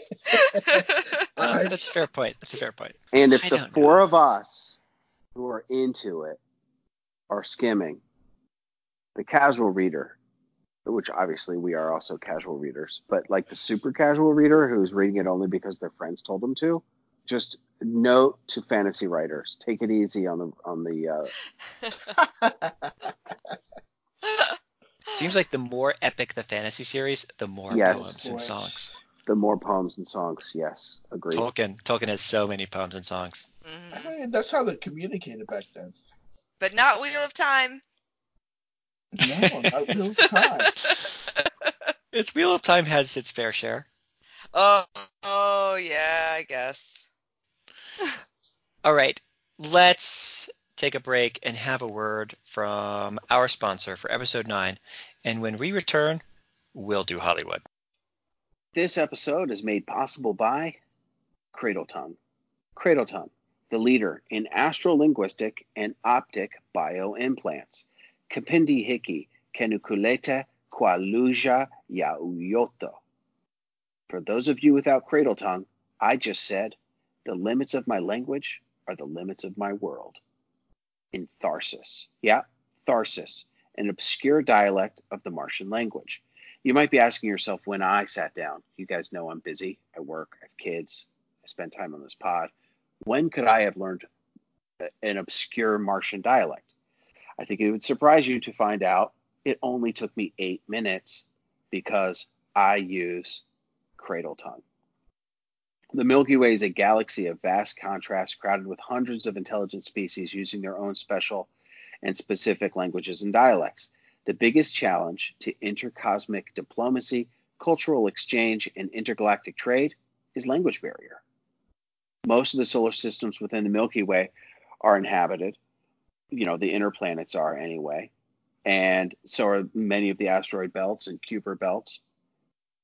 Well, that's a fair point. That's a fair point. And if I the four know. of us who are into it are skimming, the casual reader, which obviously we are also casual readers, but like the super casual reader who's reading it only because their friends told them to, just note to fantasy writers: take it easy on the on the. Uh, Seems like the more epic the fantasy series, the more Yes. poems and Boys. songs. the more poems and songs, yes, agreed. Tolkien, Tolkien has so many poems and songs. Mhm. I mean, that's how they communicated back then. But not Wheel of Time. No, not real time. It's Wheel of Time has its fair share. Oh, oh yeah, I guess. All right, let's take a break and have a word from our sponsor for episode nine. And when we return, we'll do Hollywood. This episode is made possible by Cradle Tongue. Cradle Tongue. the leader in astrolinguistic and optic bioimplants. Kapindi hiki kenukulete qualuja yauyoto. For those of you without cradle tongue, I just said, the limits of my language are the limits of my world. In Tharsis. Yeah, Tharsis, an obscure dialect of the Martian language. You might be asking yourself when I sat down. You guys know I'm busy. I work, I have kids, I spend time on this pod. When could I have learned an obscure Martian dialect? I think it would surprise you to find out it only took me eight minutes because I use cradle tongue. The Milky Way is a galaxy of vast contrast crowded with hundreds of intelligent species using their own special and specific languages and dialects. The biggest challenge to intercosmic diplomacy, cultural exchange, and intergalactic trade is language barrier. Most of the solar systems within the Milky Way are inhabited. You know, the inner planets are anyway. And so are many of the asteroid belts and Kuiper belts.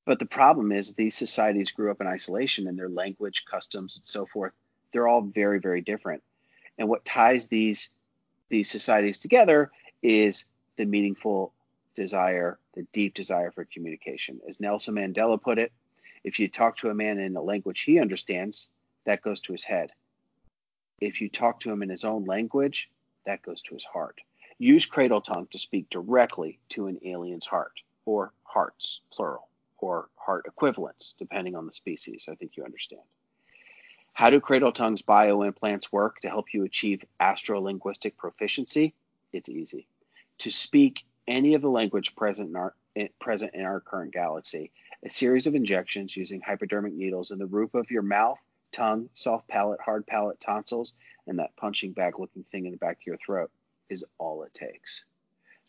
But the problem is these societies grew up in isolation and their language, customs, and so forth, they're all very, very different. And what ties these these societies together is the meaningful desire, the deep desire for communication. As Nelson Mandela put it, if you talk to a man in a language he understands, that goes to his head. If you talk to him in his own language, that goes to his heart. Use cradle tongue to speak directly to an alien's heart, or hearts, plural or heart equivalents, depending on the species. I think you understand. How do cradle tongue's bioimplants work to help you achieve astrolinguistic proficiency? It's easy. To speak any of the language present in our eh, present in our current galaxy, a series of injections using hypodermic needles in the roof of your mouth, tongue, soft palate, hard palate, tonsils, and that punching bag looking thing in the back of your throat is all it takes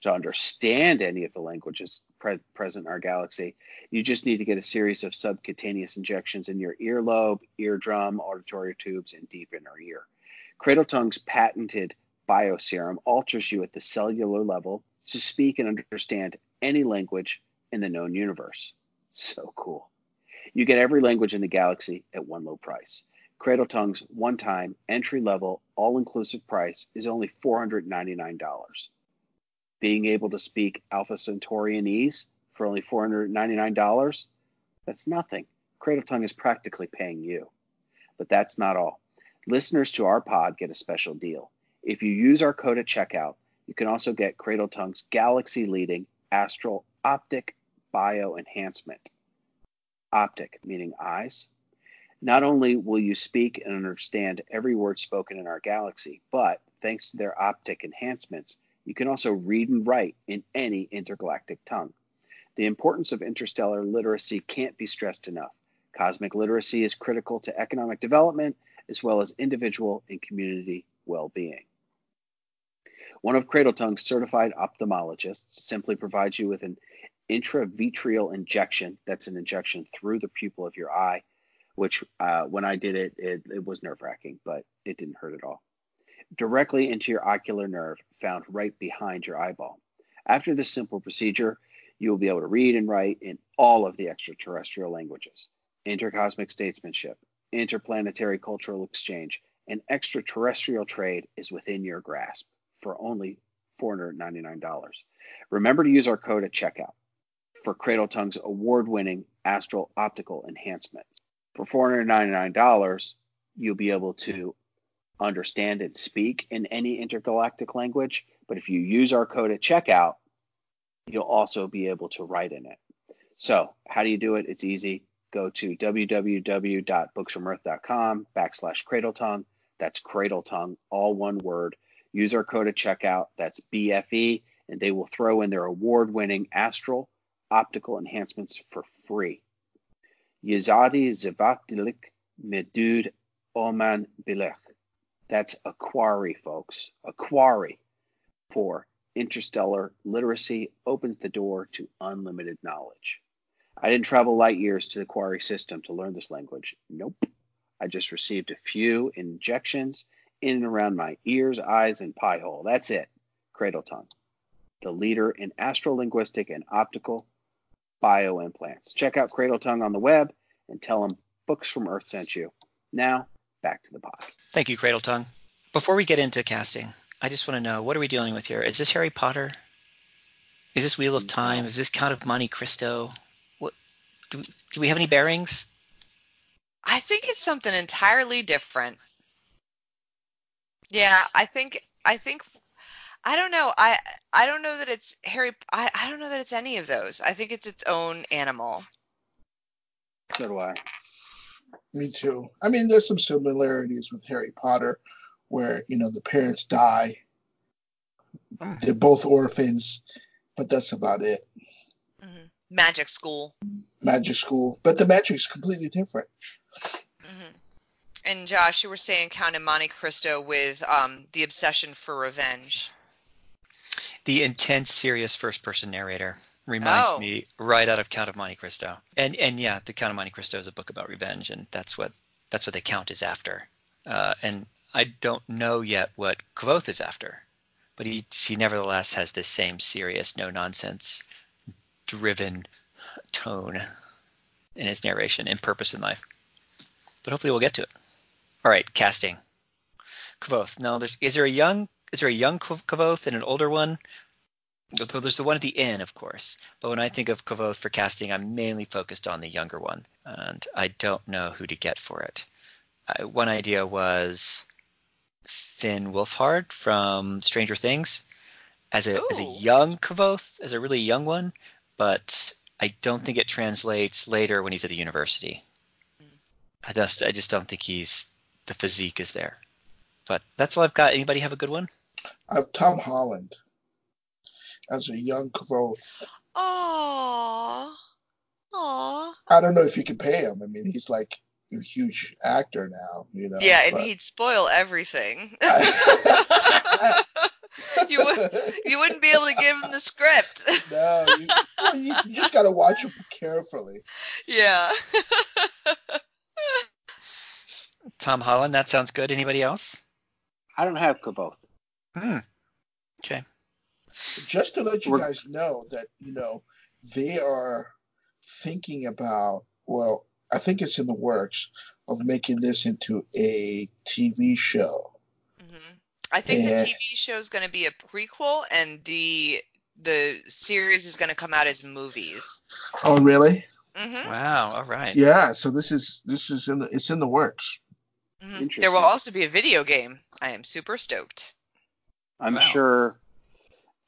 to understand any of the languages pre- present in our galaxy. You just need to get a series of subcutaneous injections in your earlobe, eardrum, auditory tubes, and deep in inner ear. Cradle Tongue's patented bioserum alters you at the cellular level to speak and understand any language in the known universe. So cool. You get every language in the galaxy at one low price. Cradle Tongue's one time, entry level, all inclusive price is only $499 being able to speak Alpha Centaurianese for only $499, that's nothing. Cradle Tongue is practically paying you. But that's not all. Listeners to our pod get a special deal. If you use our code at checkout, you can also get Cradle Tongue's galaxy leading astral optic bio enhancement. Optic, meaning eyes. Not only will you speak and understand every word spoken in our galaxy, but thanks to their optic enhancements, you can also read and write in any intergalactic tongue. The importance of interstellar literacy can't be stressed enough. Cosmic literacy is critical to economic development as well as individual and community well being. One of Cradle Tongue's certified ophthalmologists simply provides you with an intravitreal injection. That's an injection through the pupil of your eye, which uh, when I did it, it, it was nerve wracking, but it didn't hurt at all directly into your ocular nerve found right behind your eyeball. After this simple procedure, you will be able to read and write in all of the extraterrestrial languages. Intercosmic statesmanship, interplanetary cultural exchange, and extraterrestrial trade is within your grasp for only $499. Remember to use our code at checkout for Cradle Tongue's award winning astral optical enhancement. For $499, you'll be able to understand and speak in any intergalactic language. But if you use our code at checkout, you'll also be able to write in it. So how do you do it? It's easy. Go to www.booksfromearth.com backslash cradle tongue. That's cradle tongue, all one word. Use our code at checkout. That's BFE, and they will throw in their award winning astral optical enhancements for free. Yazadi Zavatilik Medud Oman. That's a quarry, folks. A quarry for interstellar literacy opens the door to unlimited knowledge. I didn't travel light years to the quarry system to learn this language. Nope. I just received a few injections in and around my ears, eyes, and pie hole. That's it. Cradle tongue. The leader in astrolinguistic and optical bioimplants. Check out Cradle Tongue on the web and tell them Books from Earth sent you. Now, back to the pod. Thank you, Cradle Tongue. Before we get into casting, I just want to know what are we dealing with here? Is this Harry Potter? Is this Wheel of Time? Is this Count of Monte Cristo? What do, do we have any bearings? I think it's something entirely different. Yeah, I think I think I don't know. I I don't know that it's Harry. I I don't know that it's any of those. I think it's its own animal. So do I. Me too. I mean, there's some similarities with Harry Potter, where you know the parents die. They're both orphans, but that's about it. hmm Magic school. Magic school, but the magic is completely different. hmm And Josh, you were saying Count of Monte Cristo with um, the obsession for revenge. The intense, serious first-person narrator reminds Oh. me right out of Count of Monte Cristo. And and yeah, the Count of Monte Cristo is a book about revenge, and that's what that's what the Count is after. Uh, and I don't know yet what Kvothe is after, but he he nevertheless has this same serious, no nonsense, driven tone in his narration and purpose in life. But hopefully we'll get to it. All right, casting. Kvothe. Now, there's is there a young is there a young Kv- Kvothe and an older one? Though there's the one at the inn, of course. But when I think of Kvothe for casting, I'm mainly focused on the younger one, and I don't know who to get for it. I, one idea was Finn Wolfhard from Stranger Things as a as a young Kvothe, as a really young one, but I don't think it translates later when he's at the university. Hmm. I just I just don't think he's the physique is there. But that's all I've got. Anybody have a good one? I have Tom Holland as a young Kvothe. Aww. Aww. I don't know if you can pay him. I mean, he's like a huge actor now, you know. Yeah, and but- he'd spoil everything. you would you wouldn't be able to give him the script. no, you, well, you, you just got to watch him carefully. yeah. Tom Holland. That sounds good. Anybody else? I don't have Kvothe. Hmm. Okay. Just to let you We're- guys know that you know they are thinking about. Well, I think it's in the works of making this into a TV show. hmm I think Yeah. the TV show is going to be a prequel, and the the series is going to come out as movies. Oh, really? hmm Wow. All right. Yeah. So this is this is in the, it's in the works. hmm There will also be a video game. I am super stoked. I'm Wow. sure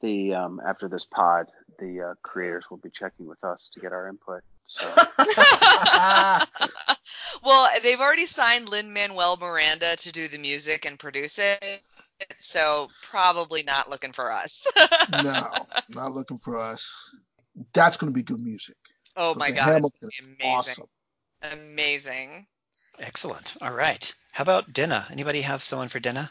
the um, after this pod, the uh, creators will be checking with us to get our input. So well, they've already signed Lin Manuel Miranda to do the music and produce it, so probably not looking for us. no, not looking for us. That's going to be good music. oh my god, Hamilton it's is gonna be amazing. Awesome. Amazing. Excellent. All right. How about Denna? Anybody have someone for Denna?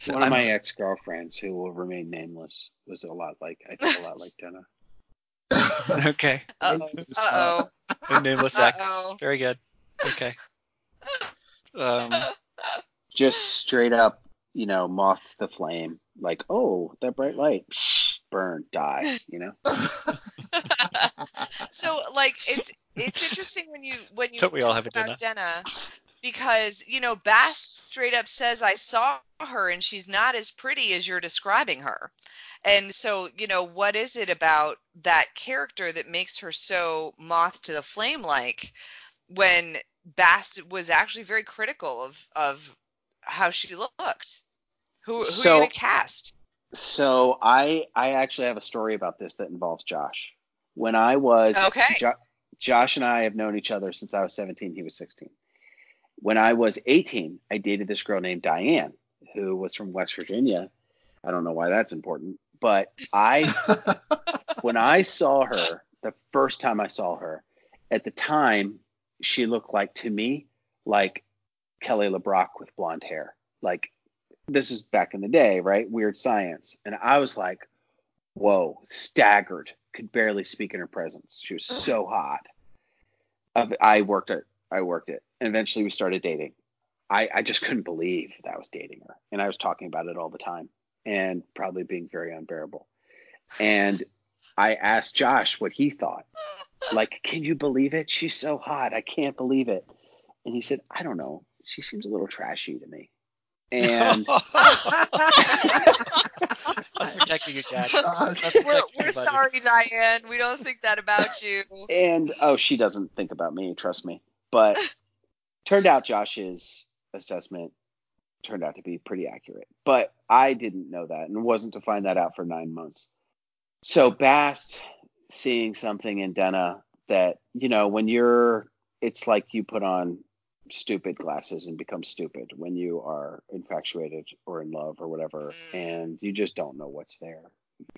So one of I'm- my ex girlfriends, who will remain nameless, was a lot like I think a lot like Denna. okay. Uh oh. A nameless ex. oh. Very good. Okay. Um, Just straight up, you know, moth the flame. Like, oh, that bright light, Psh, burn, die. You know. So like it's it's interesting when you when you Don't we all have a about Denna because you know Bast straight up says I saw her and she's not as pretty as you're describing her. And so, you know, what is it about that character that makes her so moth to the flame like when Bast was actually very critical of of how she looked? Who who are So- you cast? So I I actually have a story about this that involves Josh. When I was Okay. Jo- Josh and I have known each other since I was 17. He was 16. When I was 18, I dated this girl named Diane, who was from West Virginia. I don't know why that's important, but I when I saw her the first time I saw her, at the time she looked like to me like Kelly LeBrock with blonde hair. Like this is back in the day, right? Weird science. And I was like, whoa, staggered, could barely speak in her presence. She was so hot. I worked it. I worked it. And eventually we started dating. I, I just couldn't believe that I was dating her. And I was talking about it all the time and probably being very unbearable. And I asked Josh what he thought. Like, can you believe it? She's so hot. I can't believe it. And he said, I don't know. She seems a little trashy to me. and Us protecting you, Jack. Josh. Us We're, we're you, sorry, Diane. We don't think that about you. and oh, she doesn't think about me, trust me. But turned out Josh's assessment turned out to be pretty accurate. But I didn't know that and wasn't to find that out for nine months. So Bast seeing something in Denna that, you know, when you're it's like you put on stupid glasses and become stupid when you are infatuated or in love or whatever Mm. and you just don't know what's there.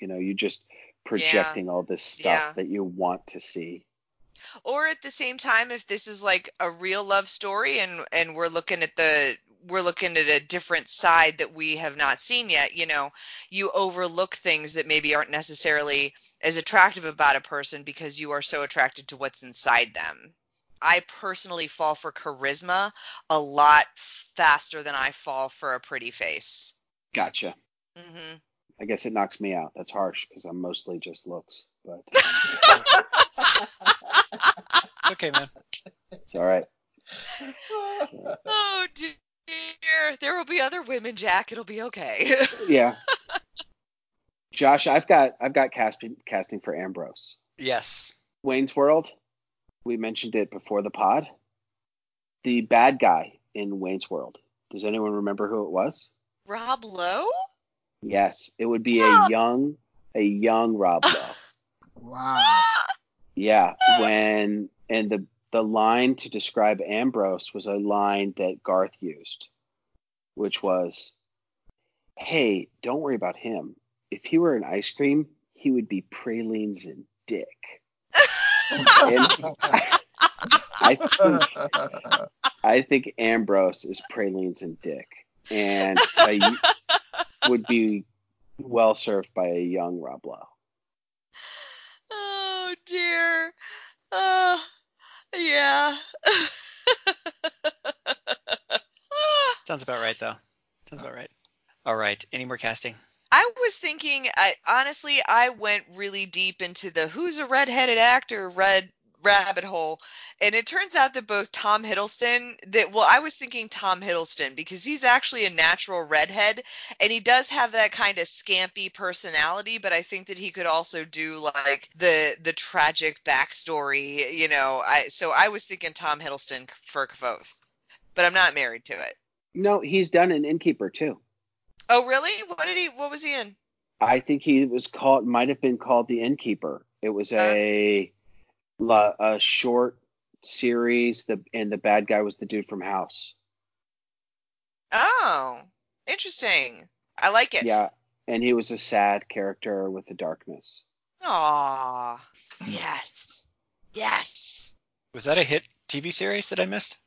You know, you just projecting all this stuff Yeah. that you want to see. Or at the same time, if this is like a real love story and and we're looking at the we're looking at a different side that we have not seen yet, you know, you overlook things that maybe aren't necessarily as attractive about a person because you are so attracted to what's inside them. I personally fall for charisma a lot faster than I fall for a pretty face. Gotcha. hmm I guess it knocks me out. That's harsh because I'm mostly just looks, but It's okay, man. it's all right. Oh dear, there will be other women, Jack. It'll be okay. Yeah. Josh, I've got I've got casting casting for Ambrose. Yes. Wayne's World. We mentioned it before the pod. The bad guy in Wayne's World. Does anyone remember who it was? Rob Lowe? Yes, it would be a young a young Rob Lowe. Wow. Yeah, when and the the line to describe Ambrose was a line that Garth used, which was, "Hey, don't worry about him. If he were an ice cream, he would be pralines and dick." And I think I think Ambrose is pralines and dick, and a, would be well served by a young Rob Lowe. Dear. Oh, yeah. Sounds about right, though. Sounds about right. All right. Any more casting? I was thinking, I honestly, I went really deep into the who's a redheaded actor red rabbit hole, and it turns out that both Tom Hiddleston, that well, I was thinking Tom Hiddleston because he's actually a natural redhead, and he does have that kind of scampy personality, but I think that he could also do like the the tragic backstory, you know. I so I was thinking Tom Hiddleston for both, but I'm not married to it. No, he's done an innkeeper too. Oh really? What did he? What was he in? I think he was called, might have been called the innkeeper. It was uh, a la- a short series. The and the bad guy was the dude from House. Oh, interesting. I like it. Yeah, and he was a sad character with the darkness. Aw. Yes. Yes. Was that a hit TV series that I missed?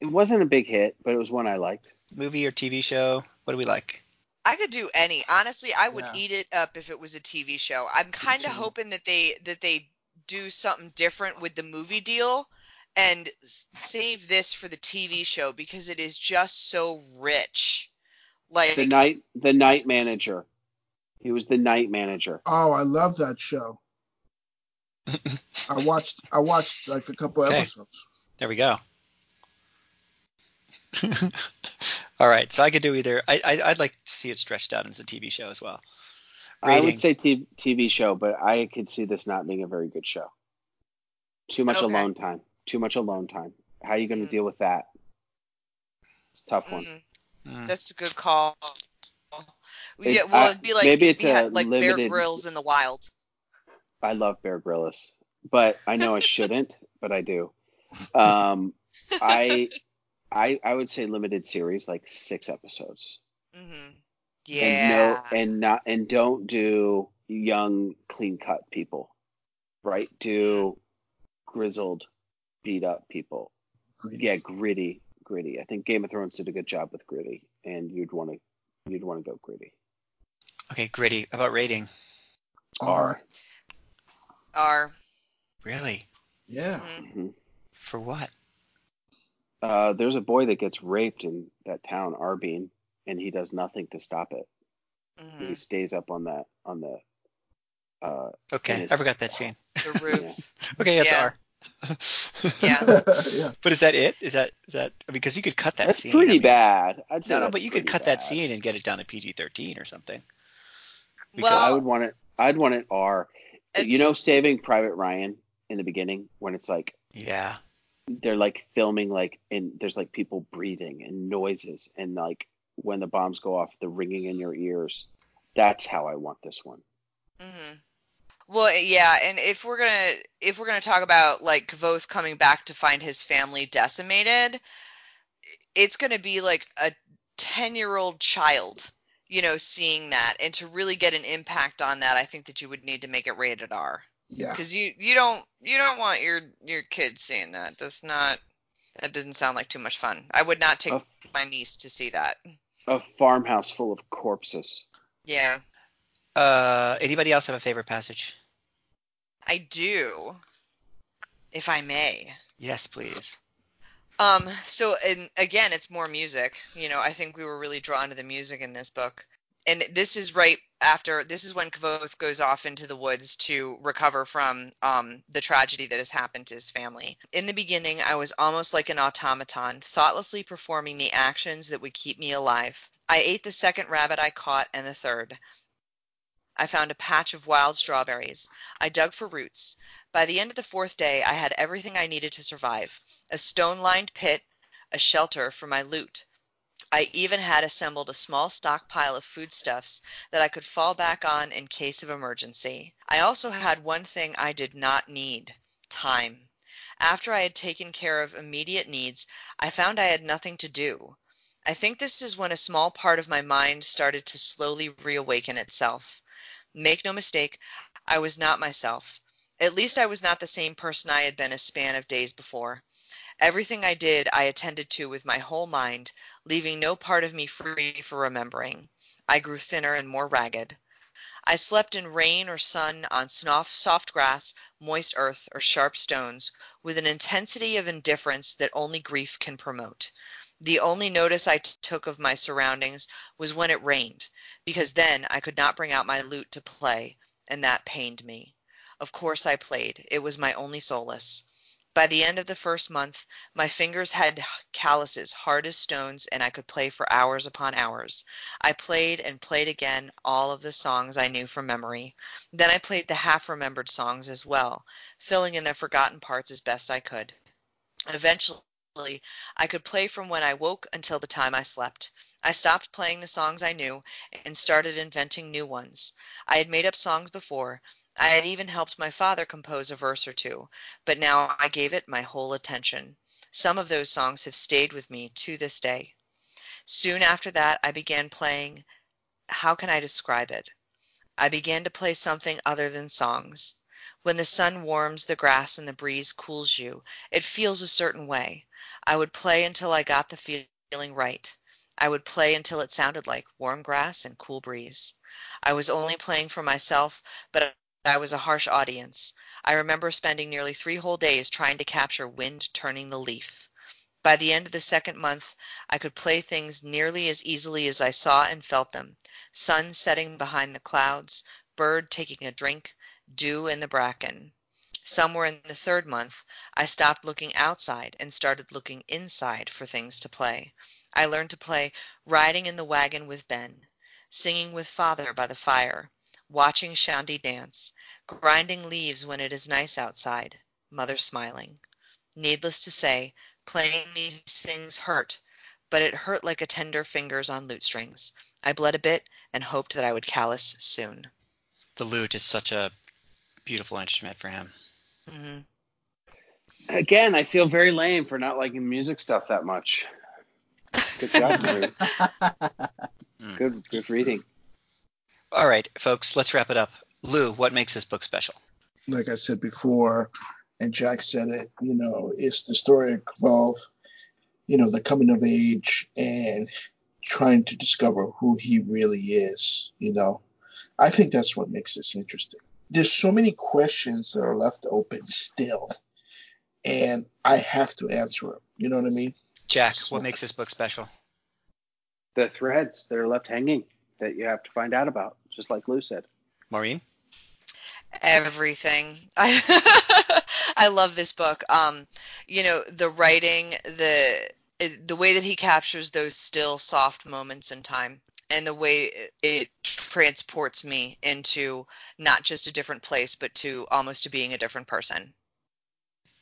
It wasn't a big hit, but it was one I liked. Movie or TV show? What do we like? I could do any. Honestly, I would Yeah. eat it up if it was a TV show. I'm kind of hoping that they that they do something different with the movie deal and save this for the TV show because it is just so rich. Like The night, the night manager. He was the night manager. Oh, I love that show. I watched I watched like a couple Okay. episodes. There we go. All right. So I could do either. I, I I'd like to see it stretched out as a TV show as well. I would say t- TV show, but I could see this not being a very good show. Too much Okay. alone time. Too much alone time. How are you going to Mm. deal with that? It's a tough one. mm, Mm. that's a good call. It- yeah, well, I- it'd be like maybe it'd it's be a ha- like Bear Grylls in the wild. I love Bear Grylls, but I know I shouldn't, but I do. Um, I, I, I would say limited series, like six episodes. Hmm And Yeah. no, and not, and don't do young, clean cut people, right? Do grizzled, beat up people. Yeah, gritty, gritty. I think Game of Thrones did a good job with gritty, and you'd want to, you'd want to go gritty. Okay, gritty. How about rating? R. R. Really? Yeah. Mhm. hmm For what? Uh, there's a boy that gets raped in that town, Arbeen, and he does nothing to stop it. Mhm. He stays up on that on the. Uh, Okay, Finish. I forgot that scene. The roof. yeah. Okay, that's Yeah. R. Yeah. yeah. But is that it? Is that is that? I mean, because you could cut that That's scene. pretty I mean- bad. I'd say No, no, but you could pretty cut that scene and get it down to PG-13 or something. We Well, I would want it. I'd want it R. You know, Saving Private Ryan in the beginning when it's like Yeah. they're like filming like and there's like people breathing and noises and like when the bombs go off, the ringing in your ears. That's how I want this one. hmm Well, yeah, and if we're gonna if we're gonna talk about like Kvothe coming back to find his family decimated, it's gonna be like a ten year old child, you know, seeing that, and to really get an impact on that, I think that you would need to make it rated R, Yeah. because you you don't you don't want your your kids seeing that. That's not that didn't sound like too much fun. I would not take Oh. my niece to see that. A farmhouse full of corpses. Yeah, Uh, anybody else have a favorite passage? I do, if I may. Yes, please. Um, so and again, it's more music. You know, I think we were really drawn to the music in this book. And this is right after this is when Kvothe goes off into the woods to recover from um, the tragedy that has happened to his family. In the beginning, I was almost like an automaton, thoughtlessly performing the actions that would keep me alive. I ate the second rabbit I caught and the third. I found a patch of wild strawberries. I dug for roots. By the end of the fourth day, I had everything I needed to survive a stone lined pit, a shelter for my lute. I even had assembled a small stockpile of foodstuffs that I could fall back on in case of emergency. I also had one thing I did not need time. After I had taken care of immediate needs, I found I had nothing to do. I think this is when a small part of my mind started to slowly reawaken itself. Make no mistake, I was not myself. At least I was not the same person I had been a span of days before. Everything I did I attended to with my whole mind, leaving no part of me free for remembering. I grew thinner and more ragged. I slept in rain or sun, on soft, grass, moist earth, or sharp stones, with an intensity of indifference that only grief can promote. The only notice I took of my surroundings was when it rained, because then I could not bring out my lute to play, and that pained me. Of course I played. It was my only solace. By the end of the first month, my fingers had calluses hard as stones, and I could play for hours upon hours. I played and played again all of the songs I knew from memory. Then I played the half remembered songs as well, filling in the forgotten parts as best I could. Eventually, I could play from when I woke until the time I slept. I stopped playing the songs I knew and started inventing new ones. I had made up songs before. I had even helped my father compose a verse or two, but now I gave it my whole attention. Some of those songs have stayed with me to this day. Soon after that, I began playing. How can I describe it? I began to play something other than songs. When the sun warms the grass and the breeze cools you, it feels a certain way. I would play until I got the feeling right. I would play until it sounded like warm grass and cool breeze. I was only playing for myself, but I was a harsh audience. I remember spending nearly three whole days trying to capture wind turning the leaf. By the end of the second month, I could play things nearly as easily as I saw and felt them sun setting behind the clouds, bird taking a drink, dew in the bracken. Somewhere in the third month, I stopped looking outside and started looking inside for things to play. I learned to play riding in the wagon with Ben, singing with father by the fire, watching Shandi dance, grinding leaves when it is nice outside, mother smiling. Needless to say, playing these things hurt, but it hurt like a tender fingers on lute strings. I bled a bit and hoped that I would callous soon. The lute is such a beautiful instrument for him. hmm Again, I feel very lame for not liking music stuff that much. Good job, Good, good reading. All right, folks, let's wrap it up. Lou, what makes this book special? like I said before, and Jack said it, you know, it's the story of you know, the coming of age and trying to discover who he really is, you know. I think that's what makes this interesting. There's so many questions that are left open still, and I have to answer them. You know what I mean? Jack, what makes this book special? The threads that are left hanging that you have to find out about, just like Lou said. Maureen? Everything. I I love this book. Um, you know, the writing, the the way that he captures those still soft moments in time and the way it transports me into not just a different place but to almost to being a different person.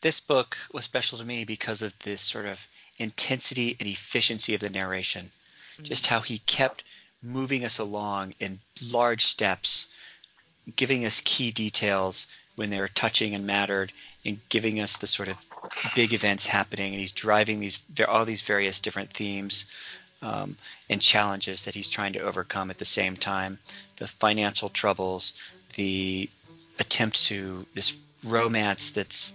This book was special to me because of this sort of intensity and efficiency of the narration. Mm-hmm. just how he kept moving us along in large steps giving us key details when they're touching and mattered and giving us the sort of big events happening and he's driving these all these various different themes um, and challenges that he's trying to overcome at the same time the financial troubles the attempt to this romance that's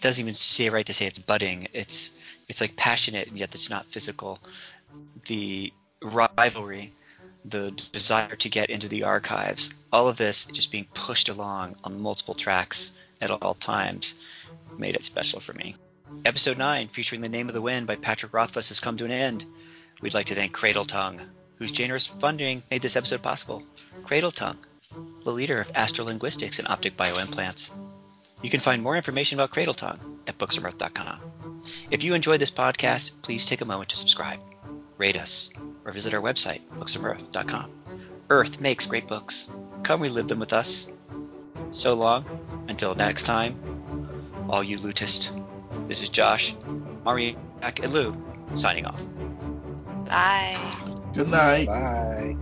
doesn't even say right to say it's budding. It's it's like passionate and yet it's not physical. The rivalry the desire to get into the archives all of this just being pushed along on multiple tracks at all times made it special for me. Episode 9 featuring the name of the wind by patrick rothfuss has come to an end We'd like to thank Cradle Tongue, whose generous funding made this episode possible. Cradle Tongue, the leader of astrolinguistics and optic bioimplants. You can find more information about Cradle Tongue at booksfromearth.com. If you enjoyed this podcast, please take a moment to subscribe, rate us, or visit our website, booksfromearth.com. Earth makes great books. Come relive them with us. So long, until next time, all you lutist. This is Josh, Marie, and Lou, signing off. Bye. Good night. Bye.